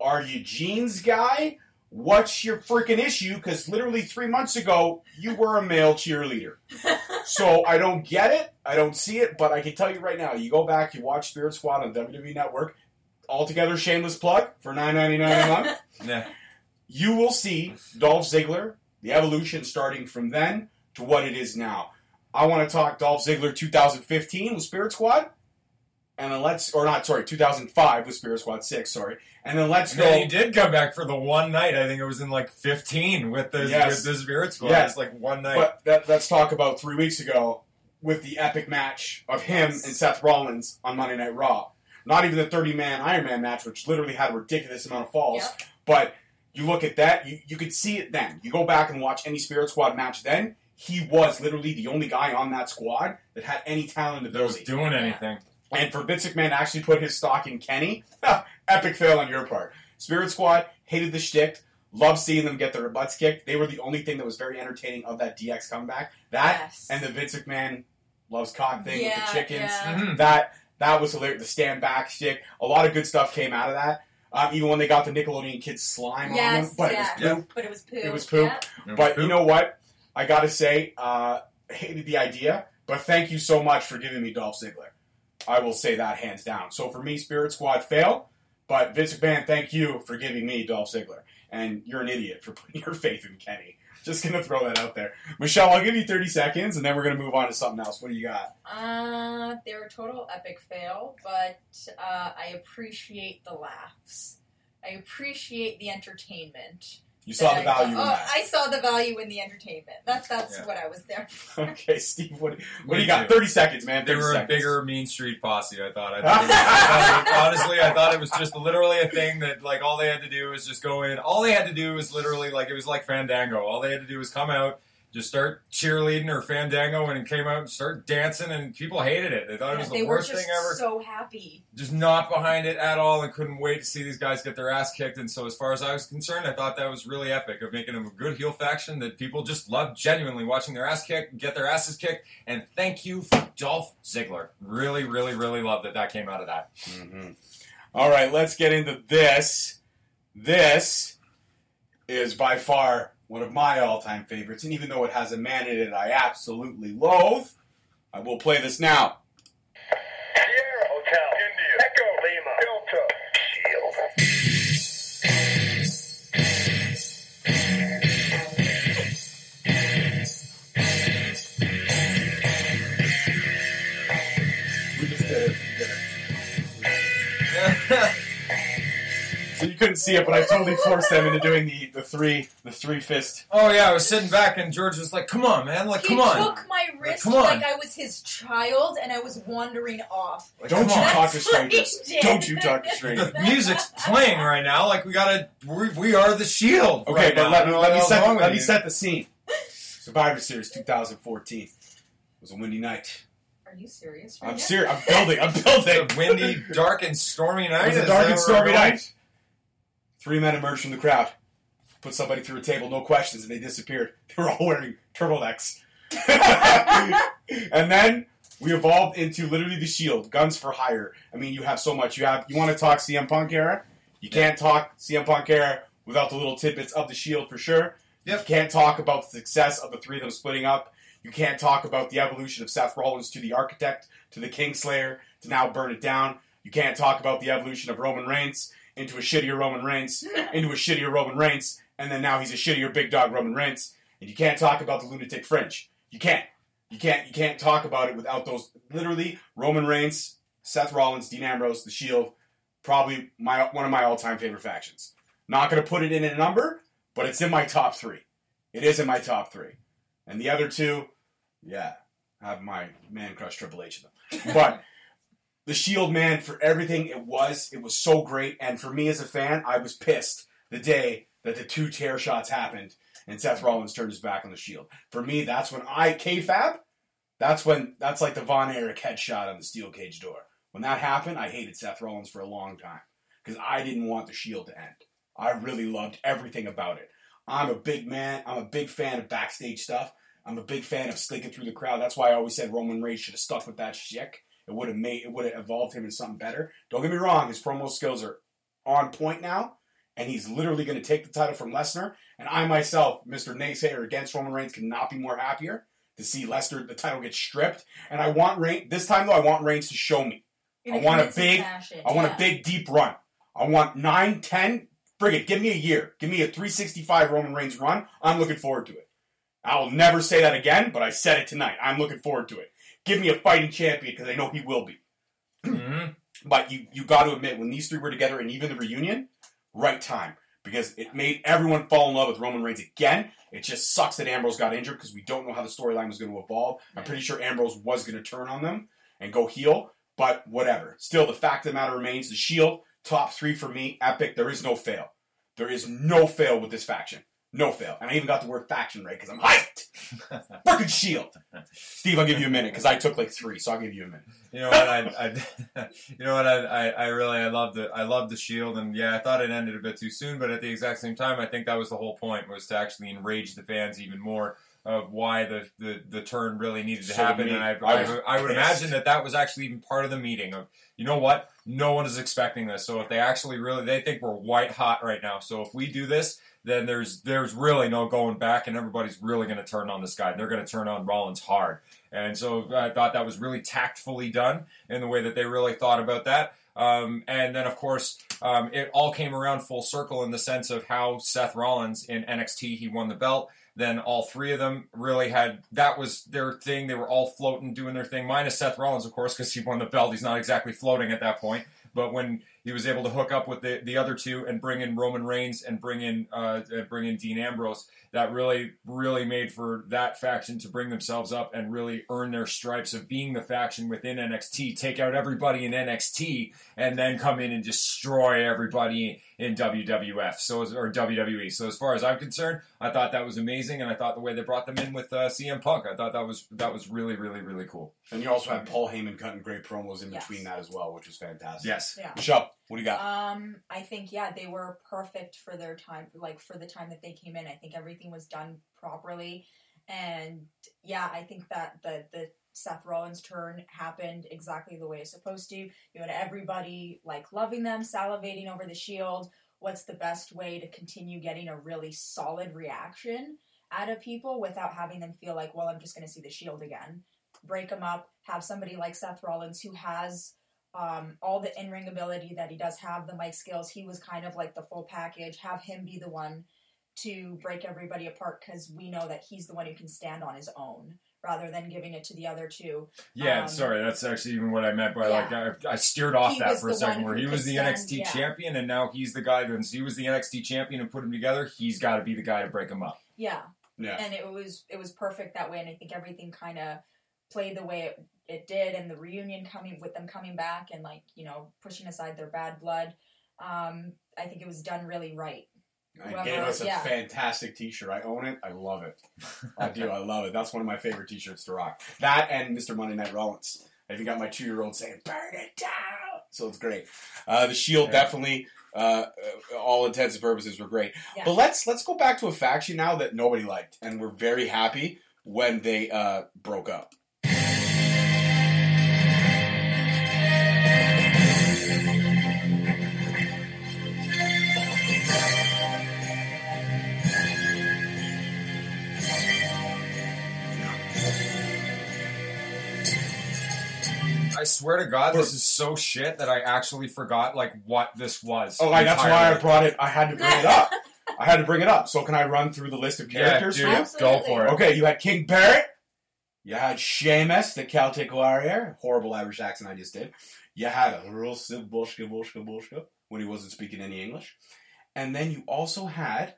Are you jeans guy? What's your freaking issue?" Because literally three months ago, you were a male cheerleader. so I don't get it. I don't see it. But I can tell you right now, you go back, you watch Spirit Squad on WWE Network. altogether shameless plug for nine ninety nine a month. Yeah. You will see Dolph Ziggler, the evolution starting from then to what it is now. I want to talk Dolph Ziggler 2015 with Spirit Squad. And then let's, or not, sorry, 2005 with Spirit Squad 6, sorry. And then let's And then go. he did come back for the one night. I think it was in like 15 with the Yes. with the Spirit Squad. Yes. It's like one night. But that, let's talk about three weeks ago with the epic match of him Yes. and Seth Rollins on Monday Night Raw. Not even the 30 man Iron Man match, which literally had a ridiculous amount of falls. Yep. But you look at that, you, you could see it then. You go back and watch any Spirit Squad match then, he was literally the only guy on that squad that had any talent that was doing anything. And for Vince McMahon to actually put his stock in Kenny, epic fail on your part. Spirit Squad hated the shtick, loved seeing them get their butts kicked. They were the only thing that was very entertaining of that DX comeback. That Yes. and the Vince McMahon loves cock thing with the chickens. yeah. Mhm. That that was hilarious. The stand back shtick. A lot of good stuff came out of that. Um, even when they got the Nickelodeon kids slime on them, but yeah. it was poop. But it was poop. It was poop. Yeah. It was But poop. you know what? I gotta say, uh, hated the idea, but thank you so much for giving me Dolph Ziggler. I will say that hands down. So for me, Spirit Squad fail, but Vince McMahon, thank you for giving me Dolph Ziggler. And you're an idiot for putting your faith in Kenny. Just gonna throw that out there. Michelle, I'll give you 30 seconds and then we're gonna move on to something else. What do you got? Uh, they're a total epic fail, but uh, I appreciate the laughs. I appreciate the entertainment. You saw the that I- value in oh, that. I saw the value in the entertainment. That's that's Yeah. what I was there for. Okay, Steve, what, what do you got? too. 30 seconds, man. They 30 were a bigger Mean Street posse. I thought. I thought, was, I thought honestly, I thought it was just literally a thing that like all they had to do was just go in. All they had to do was literally like it was like Fandango. All they had to do was come out, just start cheerleading or Fandango, and it came out and start dancing, and people hated it. They thought it was the worst thing ever. so happy. just not behind it at all and couldn't wait to see these guys get their ass kicked. And so, as far as I was concerned, I thought that was really epic of making them a good heel faction that people just loved genuinely watching their ass kicked, get their asses kicked. And thank you for Dolph Ziggler. Really, really, really love that that came out of that. Mhm. All right, let's get into this. This is by far one of my all-time favorites, and even though it has a man in it I absolutely loathe, I will play this now. So you couldn't see it, but I totally forced them into doing the, the three the three fist. oh yeah, I was sitting back and George was like, "Come on, man! Like, he come on!" He took my wrist come on. like I was his child, and I was wandering off. Like, Don't you on. talk to That's what he strangers. Don't you talk to strangers. The music's playing right now. Like we gotta, we, we are the Shield. Okay, right but now. let me, let me set wrong let with me set the scene. Survivor Series 2014 it was a windy night. Are you serious? Right I'm serious. I'm building. I'm building. A windy, dark, and stormy night. It was a dark and stormy night. Three men emerged from the crowd, put somebody through a table, no questions, and they disappeared. They were all wearing turtlenecks. and then we evolved into literally the Shield, guns for hire. I mean, you have so much. You have. You want to talk CM Punk era? You can't talk CM Punk era without the little tidbits of the Shield for sure. Yep. You can't talk about the success of the three of them splitting up. You can't talk about the evolution of Seth Rollins to the Architect, to the Kingslayer, to now burn it down. You can't talk about the evolution of Roman Reigns into a shittier Roman Reigns, into a shittier Roman Reigns, and then now he's a shittier big dog Roman Reigns. And you can't talk about the lunatic fringe. You can't. You can't. You can't talk about it without those. Literally, Roman Reigns, Seth Rollins, Dean Ambrose, The Shield, probably my one of my all-time favorite factions. Not going to put it in a number, but it's in my top three. It is in my top three, and the other two, yeah, have my man crush Triple H in them. But the Shield, man, for everything it was, it was so great. And for me as a fan, I was pissed the day that the two tear shots happened and Seth Rollins turned his back on the Shield. For me, that's when I kayfabe. That's when that's like the Von Erich headshot on the steel cage door. When that happened, I hated Seth Rollins for a long time because I didn't want the Shield to end. I really loved everything about it. I'm a big man. I'm a big fan of backstage stuff. I'm a big fan of slinking through the crowd. That's why I always said Roman Reigns should have stuck with that shtick. It would have made it would have evolved him into something better. Don't get me wrong, his promo skills are on point now, and he's literally going to take the title from Lesnar. And I myself, Mr. Naysayer against Roman Reigns, cannot be more happier to see Lesnar the title get stripped. And I want Reigns this time though. I want Reigns to show me. I want a big- I want yeah. a big, deep run. I want 9, 10. Bring it. Give me a year. Give me a 365 Roman Reigns run. I'm looking forward to it. I will never say that again, but I said it tonight. I'm looking forward to it. Give me a fighting champion because I know he will be. Mhm. But you you got to admit when these three were together and even the reunion, right time because it made everyone fall in love with Roman Reigns again. It just sucks that Ambrose got injured because we don't know how the storyline was going to evolve. I'm pretty sure Ambrose was going to turn on them and go heel, but whatever. Still, the fact of the matter remains: the Shield top three for me, epic. There is no fail. There is no fail with this faction. No fail. And I even got the word faction right because I'm hyped. Fucking Shield. Steve, I'll give you a minute because I took like three, so I'll give you a minute. You know what? I, I you know what? I, I, I really I love the I love the Shield, and yeah, I thought it ended a bit too soon, but at the exact same time, I think that was the whole point was to actually enrage the fans even more of why the the, the turn really needed to So happen, me. and I, I I, would- I would imagine that that was actually even part of the meeting of you know what? No one is expecting this, so if they actually really they think we're white hot right now, so if we do this. Then there's there's really no going back, and everybody's really going to turn on this guy. They're going to turn on Rollins hard, and so I thought that was really tactfully done in the way that they really thought about that. Um, and then, of course, um, it all came around full circle in the sense of how Seth Rollins in NXT he won the belt. Then all three of them really had that was their thing. They were all floating, doing their thing, minus Seth Rollins, of course, because he won the belt. He's not exactly floating at that point. But when he was able to hook up with the, the other two and bring in Roman Reigns and bring in uh, uh, bring in Dean Ambrose, that really really made for that faction to bring themselves up and really earn their stripes of being the faction within NXT. Take out everybody in NXT and then come in and destroy everybody in WWF. So or WWE. So as far as I'm concerned, I thought that was amazing, and I thought the way they brought them in with uh, CM Punk, I thought that was that was really really really cool. And you also had Paul Heyman cutting great promos in Yes. between that as well, which was fantastic. Yes. Yeah. Michelle, what do you got? Um, I think yeah, they were perfect for their time, like for the time that they came in. I think everything was done properly, and yeah, I think that the the Seth Rollins turn happened exactly the way it's supposed to. You had everybody like loving them, salivating over the Shield. What's the best way to continue getting a really solid reaction out of people without having them feel like, well, I'm just going to see the Shield again? Break them up. Have somebody like Seth Rollins who has um, all the in ring ability that he does have, the mic skills. He was kind of like the full package. Have him be the one to break everybody apart because we know that he's the one who can stand on his own rather than giving it to the other two. Yeah, Um, sorry, that's actually even what I meant by yeah. like I, I steered off He that was for a second, where he was could the stand- NXT yeah. champion, and now he's the guy. Since he was the NXT champion and put him together, he's got to be the guy to break him up. Yeah, yeah. and it was it was perfect that way, and I think everything kind of played the way it, it did, and the reunion coming with them coming back and like you know pushing aside their bad blood. Um, I think it was done really right. And Whoever- gave us a yeah. fantastic T-shirt. I own it. I love it. I do. I love it. That's one of my favorite T-shirts to rock. That and Mr. Monday Night Rollins. I even got my two-year-old saying "Burn it down," so it's great. Uh, the Shield Yeah. definitely, uh, uh, all intents and purposes, were great. Yeah. But let's let's go back to a faction now that nobody liked, and we're very happy when they uh, broke up. Swear to God, this is so shit that I actually forgot like what this was. Oh, I, that's why I entirely. brought it. I had to bring it up. I had to bring it up. So can I run through the list of Yeah, characters? dude, go Absolutely. for it. Okay, you had King Barrett. You had Sheamus, the Celtic warrior. Horrible Irish accent I just did. You had Rusev Boshka Boshka Boshka when he wasn't speaking any English. And then you also had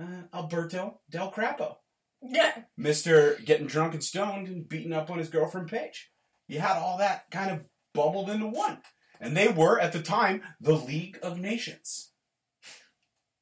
uh, Alberto Del Crapo. Yeah, Mr. getting drunk and stoned and beating up on his girlfriend Paige. You had all that kind of bubbled into one. And they were, at the time, the League of Nations.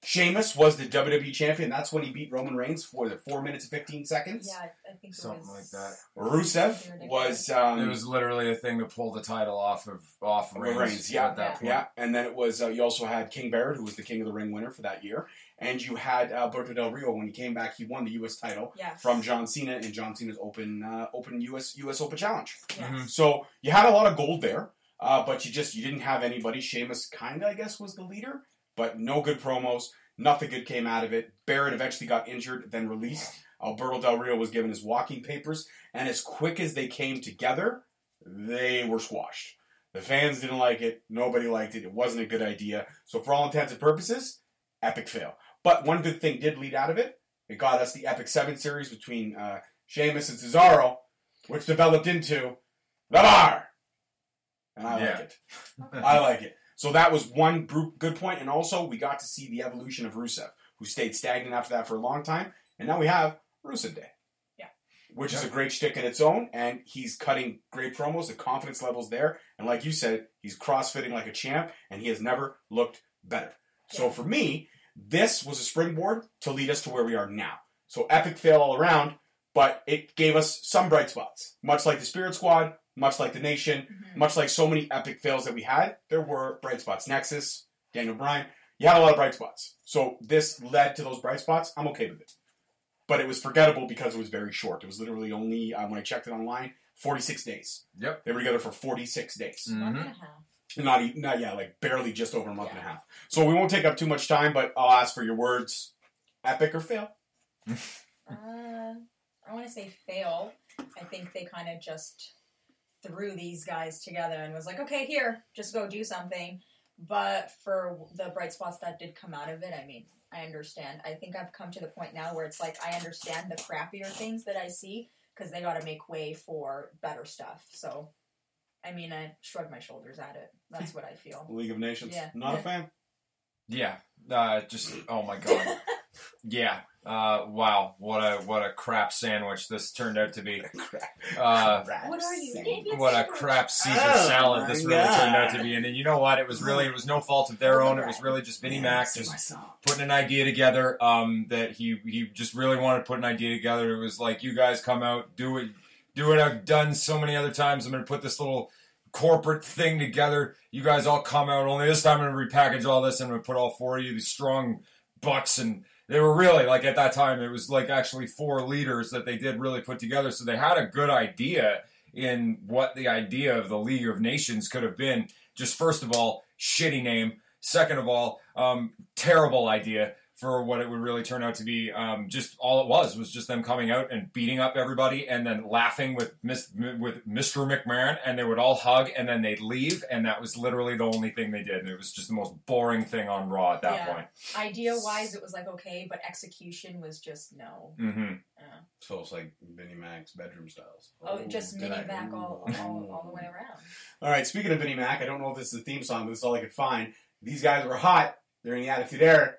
Sheamus was the WWE champion. That's when he beat Roman Reigns for the 4 minutes and 15 seconds. yeah, I think it Something was, like that. Rusev was um, It was literally a thing to pull the title off of off Reigns, Reigns, yeah, at that yeah. point. yeah, and then it was uh, you also had King Barrett, who was the King of the Ring winner for that year, and you had Alberto Del Rio when he came back. He won the U.S. title Yes. from John Cena in John Cena's Open uh, Open U.S. U.S. Open Challenge. Yes. Mhm. So you had a lot of gold there, uh, but you just you didn't have anybody. Sheamus kind of I guess was the leader, but no good promos. Nothing good came out of it. Barrett eventually got injured, then released. Alberto Del Rio was given his walking papers, and as quick as they came together, they were squashed. The fans didn't like it. Nobody liked it. It wasn't a good idea. So for all intents and purposes, epic fail. But one good thing did lead out of it. It got us the Epic Seven series between uh, Sheamus and Cesaro, which developed into the Bar. And I Yeah. like it. I like it. So that was one group good point, and also we got to see the evolution of Rusev, who stayed stagnant after that for a long time, and now we have Rusev Day. Yeah. Which is a great shtick in its own, and he's cutting great promos. The confidence level's there, and like you said, he's crossfitting like a champ, and he has never looked better. So for me, this was a springboard to lead us to where we are now. So epic fail all around, but it gave us some bright spots, much like the Spirit Squad, much like the Nation, Mhm. much like so many epic fails that we had, there were bright spots. Nexus, Daniel Bryan, you had a lot of bright spots. So this led to those bright spots. I'm okay with it. But it was forgettable because it was very short. It was literally only, uh, when I checked it online, 46 days. Yep. They were together for 46 days. Month And a half. Not, e- not yeah, like barely just over a month and a half. So we won't take up too much time, but I'll ask for your words. Epic or fail? Uh, I want to say fail. I think they kind of just threw these guys together and was like, okay, here, just go do something. But for the bright spots that did come out of it, I mean, I understand. I think I've come to the point now where it's like I understand the crappier things that I see because they got to make way for better stuff. So, I mean, I shrug my shoulders at it. That's what I feel. League of Nations? Yeah. Not a fan? Yeah. Uh, just oh my god. yeah. Uh, wow. What a what a crap sandwich this turned out to be. Uh, What are you, what a crap Caesar Oh salad this really turned out to be. And then you know what? It was really it was no fault of their own. It was really just Vinnie Mac just putting an idea together. Um, that he he just really wanted to put an idea together. It was like you guys come out, do it, do what I've done so many other times. I'm gonna put this little corporate thing together. You guys all come out. Only this time I'm gonna repackage all this and I'm gonna put all four of you these strong bucks and. They were really like at that time. It was like actually four leaders that they did really put together. So they had a good idea in what the idea of the League of Nations could have been. Just first of all, shitty name. Second of all, um, terrible idea for what it would really turn out to be. Um, just all it was was just them coming out and beating up everybody, and then laughing with Miss, with Mr. McMahon, and they would all hug, and then they'd leave, and that was literally the only thing they did. And it was just the most boring thing on Raw at that Yeah. point. Idea wise, it was like okay, but execution was just no. hmm So it's like Vinnie Mac's bedroom styles. Oh, just did mini I- all, all, all the way around. All right, speaking of Vinnie Mac, I don't know if this is the theme song, but this is all I could find. These guys were hot. They're in the Attitude Era.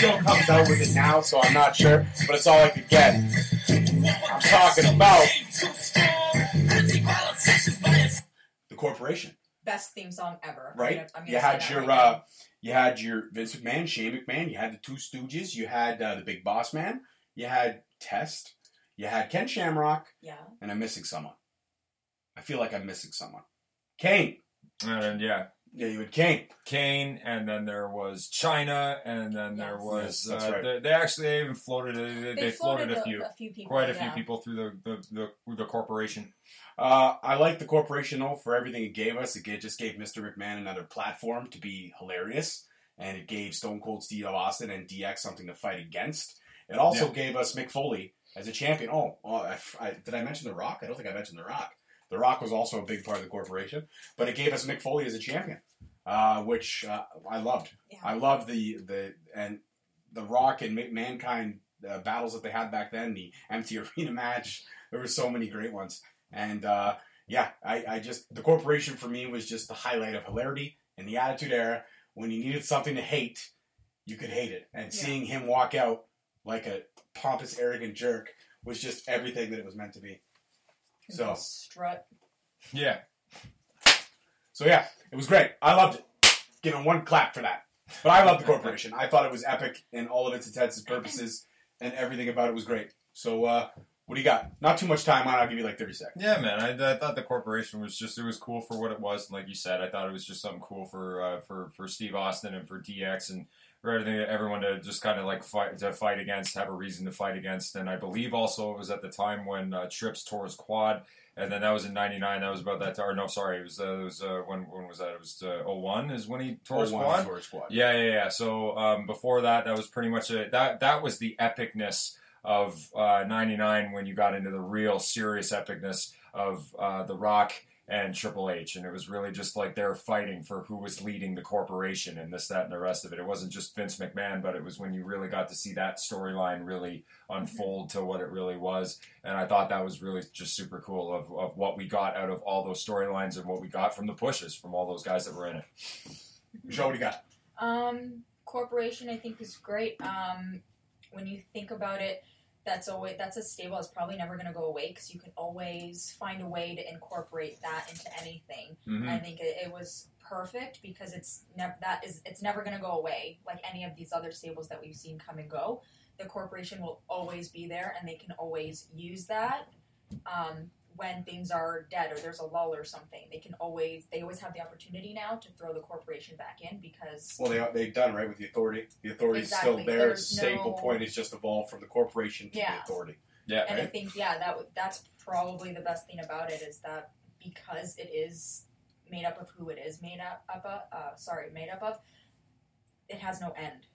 Still comes out with it now, so I'm not sure, but it's all I could get. I'm talking about the corporation, Best theme song ever. I'm right? gonna- I'm gonna you had your right uh, you had your Vince McMahon, Shane McMahon, you had the Two Stooges, you had uh, the Big Boss Man, you had Test, you had Ken Shamrock, yeah. and I'm missing someone. I feel like I'm missing someone. Kane. And yeah, Yeah, you had Kane. Kane, and then there was Chyna, and then there Yes. was Yes, that's uh, right. they, they actually even floated. They, they, floated, a few, a few people. quite a yeah. few people through the the, the, the corporation. Uh, I like the corporation though for everything it gave us. It just gave Mr. McMahon another platform to be hilarious, and it gave Stone Cold Steve Austin and DX something to fight against. It also Yeah. gave us Mick Foley as a champion. Oh, oh I, I- did I mention The Rock? I don't think I mentioned The Rock. The Rock was also a big part of the corporation, but it gave us Mick Foley as a champion, uh, which uh, I loved. Yeah. I loved the the and the Rock and Mankind uh, battles that they had back then. The empty arena match. There were so many great ones, and uh, yeah, I, I just the corporation for me was just the highlight of hilarity in the Attitude Era. When you needed something to hate, you could hate it, and Yeah. seeing him walk out like a pompous, arrogant jerk was just everything that it was meant to be. So, strut. Yeah, so yeah, it was great. I loved it. Giving one clap for that. But I loved the corporation. I thought it was epic in all of its intents and purposes, and everything about it was great. So, uh, what do you got? Not too much time on. I'll give you like thirty seconds. yeah, man. I, I thought the corporation was just it was cool for what it was. And like you said, I thought it was just something cool for uh, for for Steve Austin and for DX and for everything everyone to just kind of like fight to fight against, have a reason to fight against. And I believe also it was at the time when uh, Trips tore his quad. And then that was in '99. That was about that. Or no, sorry, it was. Uh, it was uh, when. When was that? It was uh, 01 is when he tore his Oh, quad. Tour squad. Yeah, yeah, yeah. So um, before that, that was pretty much it. That that was the epicness of uh, 99 when you got into the real serious epicness of uh, The Rock and Triple H. And it was really just like they're fighting for who was leading the corporation and this, that, and the rest of it. It wasn't just Vince McMahon, but it was when you really got to see that storyline really unfold to what it really was. And I thought that was really just super cool of, of what we got out of all those storylines and what we got from the pushes from all those guys that were in it. Michelle, what do you got? Um, corporation, I think, is great. Um, when you think about it, that's always that's a stable that's probably never going to go away because you can always find a way to incorporate that into anything. Mhm. I think it, it was perfect because it's never that is it's never going to go away like any of these other stables that we've seen come and go. The corporation will always be there, and they can always use that. Um, when things are dead or there's a lull or something, they can always they always have the opportunity now to throw the corporation back in because Well, they they've done right with the authority. The authority's Exactly. still there. There's Staple no- point is just evolved from the corporation to Yeah. the authority. Yeah. And I think yeah, that would that's probably the best thing about it is that because it is made up of who it is made up, up of, uh, sorry, made up of, it has no end,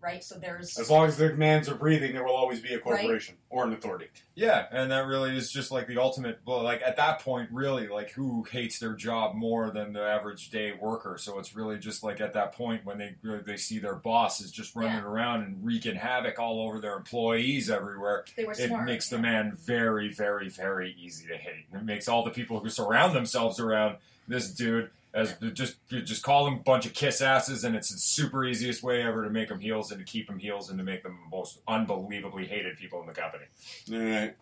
right? So there's As long as the McMahons are breathing, there will always be a corporation or an authority. Yeah, and that really is just like the ultimate. Well, like at that point, really, like who hates their job more than the average day worker? So it's really just like at that point when they really they see their boss is just running Yeah. around and wreaking havoc all over their employees everywhere. they were It smart. makes the man very, very, very easy to hate. And it makes all the people who surround themselves around this dude as just you just call them a bunch of kiss asses, and it's the super easiest way ever to make them heels and to keep them heels and to make them the most unbelievably hated people in the company.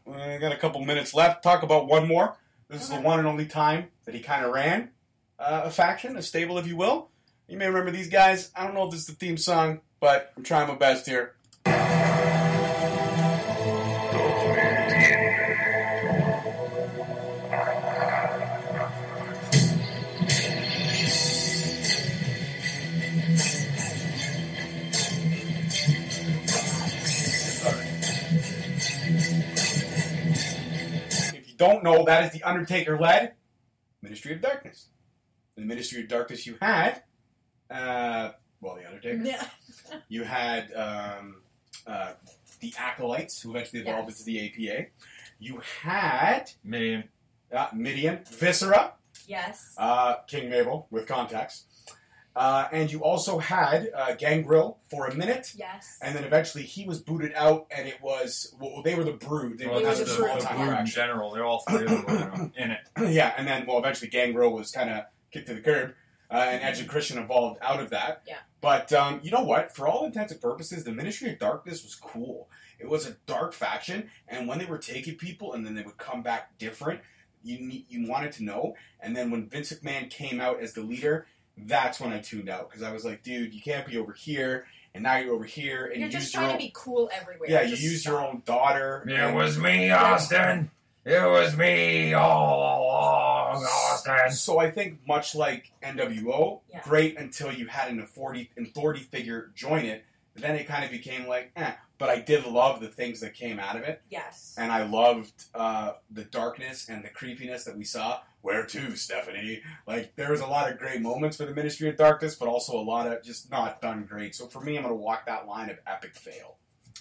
All right, I got a couple minutes left. Talk about one more. This is the one and only time that he kind of ran uh, a faction, a stable, if you will. You may remember these guys. I don't know if this is the theme song, but I'm trying my best here. You don't know, that is the Undertaker led Ministry of Darkness. In the Ministry of Darkness, you had, uh, well, the Undertaker. Yeah. You had um, uh, the Acolytes, who eventually evolved Yes. into the APA. You had Mideon. uh, Mideon, Viscera, Yes. uh, King Mabel with contacts. Uh, and you also had uh, Gangrel for a minute, yes. and then eventually he was booted out, and it was well, they were the Brood. They Well, were They kind were of the a Brood. small the time Brood in general. They're all three of them were in it. yeah, and then well, eventually Gangrel was kind of kicked to the curb, uh, and Edge and Christian evolved out of that. Yeah. But um, you know what? For all intents and purposes, the Ministry of Darkness was cool. It was a dark faction, and when they were taking people, and then they would come back different, you you wanted to know. And then when Vince McMahon came out as the leader, that's when I tuned out because I was like, dude, you can't be over here, and now you're over here, and You're you just trying own, to be cool everywhere. yeah, you Just use your own daughter. It was me, Austin. It was me all along, Austin. So I think much like NWO, Yeah. great until you had an authority authority figure join it. Then it kind of became like, eh. But I did love the things that came out of it, Yes. and I loved uh, the darkness and the creepiness that we saw. Where to, Stephanie? Like there was a lot of great moments for the Ministry of Darkness, but also a lot of just not done great. So for me, I'm going to walk that line of epic fail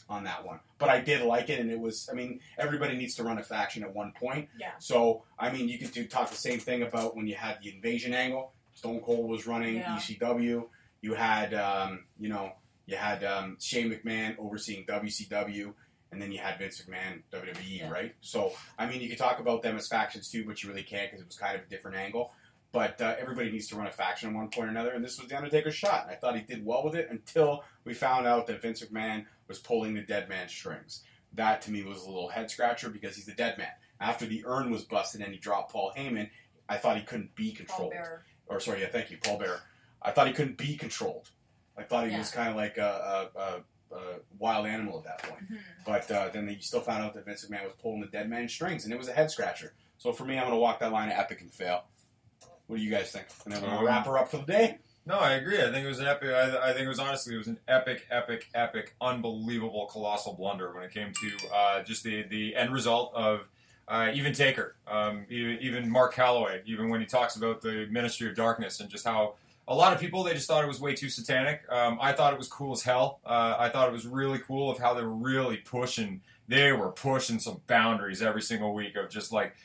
on that one. But I did like it, and it was. I mean, everybody needs to run a faction at one point. Yeah. So I mean, you could do talk the same thing about when you had the invasion angle. Stone Cold was running Yeah. ECW. You had, um, you know, you had um, Shane McMahon overseeing WCW, and then you had Vince McMahon WWE, Yeah. right? So I mean, you could talk about them as factions too, but you really can't because it was kind of a different angle. But uh, everybody needs to run a faction at one point or another, and this was the Undertaker's shot. And I thought he did well with it until we found out that Vince McMahon was pulling the dead man strings. That to me was a little head scratcher because he's the dead man. After the urn was busted and he dropped Paul Heyman, I thought he couldn't be controlled. Or sorry, yeah, thank you, Paul Bearer. I thought he couldn't be controlled. I thought he Yeah. was kind of like a, a, a, a wild animal at that point. Mhm. But uh, then you still found out that Vince McMahon was pulling the dead man's strings, and it was a head scratcher. So for me, I'm going to walk that line of epic and fail. What do you guys think? And then we'll Um, wrap her up for the day. No, I agree. I think it was an epic. I, I think it was honestly, it was an epic, epic, epic, unbelievable, colossal blunder when it came to uh, just the the end result of uh, even Taker, um, even, even Mark Calaway, even when he talks about the Ministry of Darkness and just how a lot of people they just thought it was way too satanic. Um, I thought it was cool as hell. Uh, I thought it was really cool of how they were really pushing. They were pushing some boundaries every single week of just like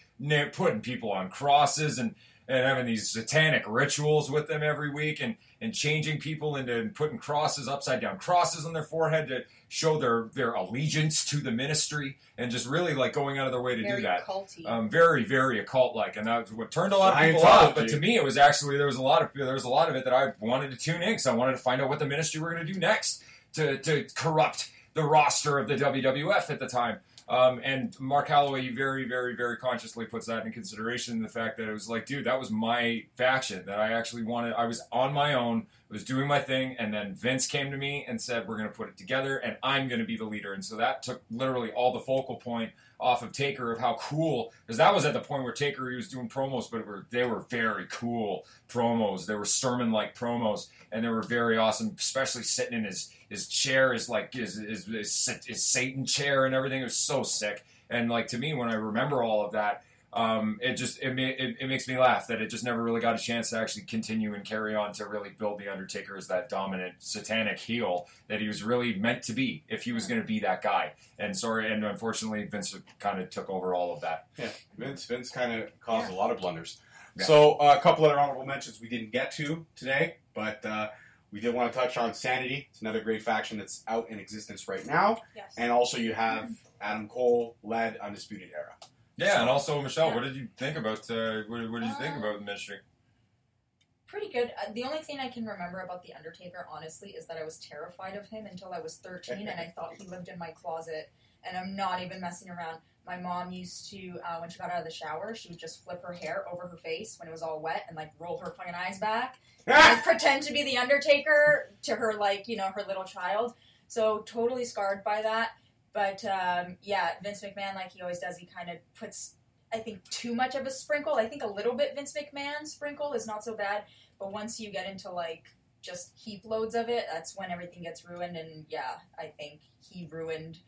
putting people on crosses and and having these satanic rituals with them every week and and changing people into and putting crosses upside down crosses on their forehead to show their their allegiance to the ministry and just really like going out of their way to Very do that. culty. um, very very occult like and that was what turned a lot of people off but to me it was actually there was a lot of there was a lot of it that i wanted to tune in because i wanted to find out what the ministry were going to do next to, to corrupt the roster of the wwf at the time um, and Mark Calaway very, very, very consciously puts that in consideration. The fact that it was like, dude, that was my faction that I actually wanted. I was on my own, was doing my thing, and then Vince came to me and said, "We're going to put it together, and I'm going to be the leader." And so that took literally all the focal point off of Taker of how cool, because that was at the point where Taker he was doing promos, but were, they were very cool promos. They were sermon like promos, and they were very awesome, especially sitting in his his chair, his like his his, his, his Satan chair and everything. It was so sick. And like to me, when I remember all of that, um, it just it, it, it makes me laugh that it just never really got a chance to actually continue and carry on to really build the Undertaker as that dominant satanic heel that he was really meant to be if he was going to be that guy. And sorry, and unfortunately, Vince kind of took over all of that. Yeah, Vince. Vince kind of caused Yeah. a lot of blunders. Yeah. So uh, a couple other honorable mentions we didn't get to today, but uh, we did want to touch on Sanity. It's another great faction that's out in existence right now, yes. and also you have Adam Cole led Undisputed Era. Yeah, and also Michelle, Yeah. what did you think about uh, what, what did you think Uh, about the ministry? Pretty good. Uh, the only thing I can remember about The Undertaker, honestly, is that I was terrified of him until I was 13 and I thought he lived in my closet. And I'm not even messing around. My mom used to, uh, when she got out of the shower, she would just flip her hair over her face when it was all wet and like roll her fucking eyes back. and, like, pretend to be The Undertaker to her, like, you know, her little child. So totally scarred by that. But um, yeah, Vince McMahon, like he always does, he kind of puts, I think, too much of a sprinkle. I think a little bit Vince McMahon sprinkle is not so bad. But once you get into like just heap loads of it, that's when everything gets ruined. And yeah, I think he ruined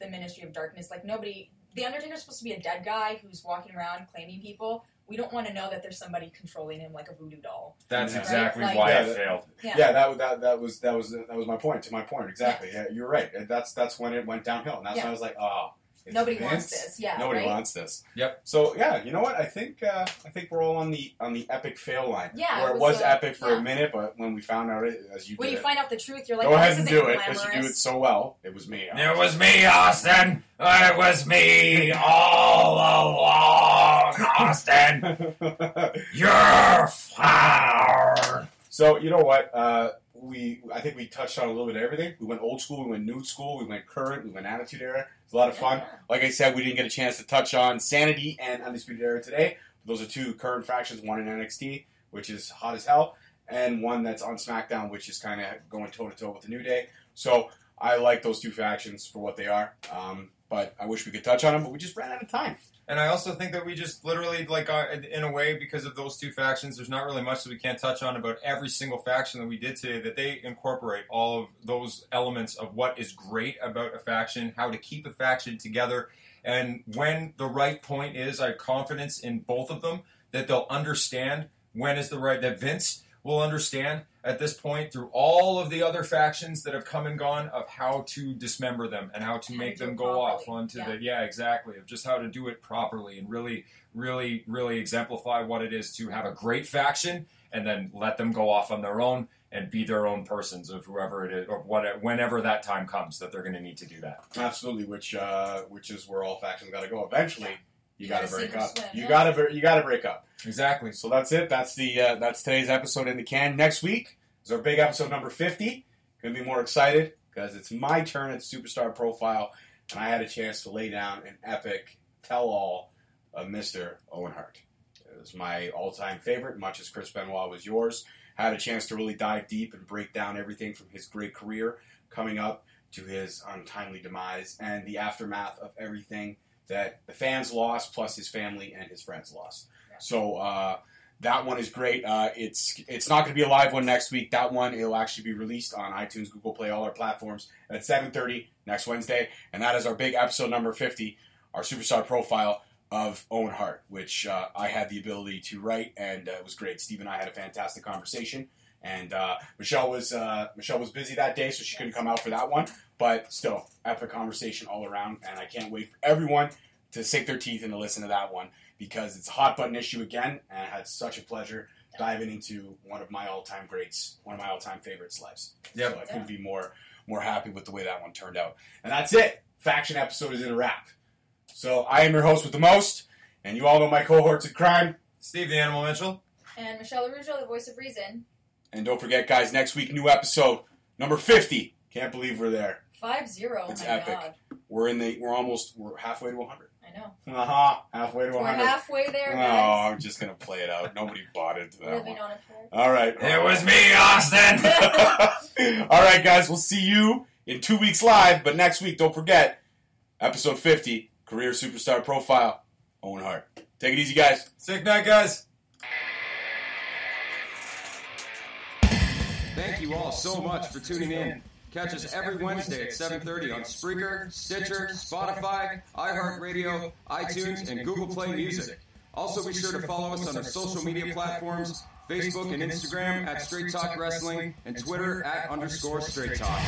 the Ministry of Darkness. Like nobody, the Undertaker's supposed to be a dead guy who's walking around claiming people. We don't want to know that there's somebody controlling him like a voodoo doll. That's Right, exactly like- why Yeah, it that- failed. Yeah. Yeah, that, that that was that was that was my point. To my point, exactly. Yeah, you're right. That's that's when it went downhill, and that's when I was like, oh, it's Nobody Vince? wants this. Yeah. Nobody right? wants this. Yep. So yeah, you know what? I think uh, I think we're all on the on the epic fail line. Yeah, where it it was was, a- epic for yeah. a minute, but when we found out it, as you When did you it, find out the truth, you're like, go oh, ahead this and do it because you do it so well. It was me. It was me, Austin. It was me all along, Austin. You're fired. So you know what? Uh, we I think we touched on a little bit of everything. We went old school, we went new school, we went current, we went attitude era. It's a lot of fun. Like I said, we didn't get a chance to touch on Sanity and Undisputed Era today. Those are two current factions, one in NXT, which is hot as hell, and one that's on SmackDown, which is kind of going toe to toe with the New Day. So I like those two factions for what they are. Um, but I wish we could touch on them, but we just ran out of time. And I also think that we just literally, like, uh, in a way, because of those two factions, there's not really much that we can't touch on about every single faction that we did today. That they incorporate all of those elements of what is great about a faction, how to keep a faction together, and when the right point is, I have confidence in both of them that they'll understand when is the right. That Vince will understand at this point through all of the other factions that have come and gone of how to dismember them and how to How make them it go off onto Yeah. the yeah exactly of just how to do it properly and really really really exemplify what it is to have a great faction and then let them go off on their own and be their own persons of whoever it is or what whenever that time comes that they're going to need to do that Absolutely, which uh, which is where all factions got to go. Eventually, you, You got to gotta break up. swim, You yeah. got to you got to break up. exactly So that's it. That's the uh, that's today's episode in the can. Next week is our big episode number fifty. Gonna be more excited because it's my turn at Superstar Profile, and I had a chance to lay down an epic tell-all of Mister Owen Hart. It was my all-time favorite, much as Chris Benoit was yours. Had a chance to really dive deep and break down everything from his great career coming up to his untimely demise and the aftermath of everything that the fans lost, plus his family and his friends lost. So uh, that one is great. Uh, it's it's not going to be a live one next week. That one it'll actually be released on iTunes, Google Play, all our platforms at 7:30 next Wednesday, and that is our big episode number 50, our superstar profile of Owen Hart, which uh, I had the ability to write, and uh, it was great. Steve and I had a fantastic conversation, And uh, Michelle was uh, Michelle was busy that day, so she couldn't come out for that one. But still, epic conversation all around, and I can't wait for everyone to sink their teeth and to listen to that one because it's a hot button issue again, and I had such a pleasure diving into one of my all time greats, one of my all time favorites' lives. Yep. So I couldn't be more more happy with the way that one turned out. And that's it. Faction episode is in a wrap. So I am your host with the most, and you all know my cohorts in crime. Steve the Animal Mitchell. And Michelle Arujo, the voice of reason. And don't forget, guys, next week, new episode, number 50. Can't believe we're there. Five zero. It's my epic. God. We're in the, we're almost, we're halfway to 100. I know. Aha, halfway to We're 100. halfway there, Oh. I'm just going to play it out. Nobody bought into that Living one. on a prayer. All right. It was me, Austin. All right, guys, we'll see you in two weeks live. But next week, don't forget, episode 50, Career Superstar Profile, Owen Hart. Take it easy, guys. Sick night, guys. Thank you all so much for tuning in. Catch us every Wednesday at 7.30 on Spreaker, Stitcher, Spotify, iHeartRadio, iTunes, and Google Play Music. Also be sure to follow us on our social media platforms, Facebook and Instagram at Straight Talk Wrestling, and Twitter at underscore Straight Talk.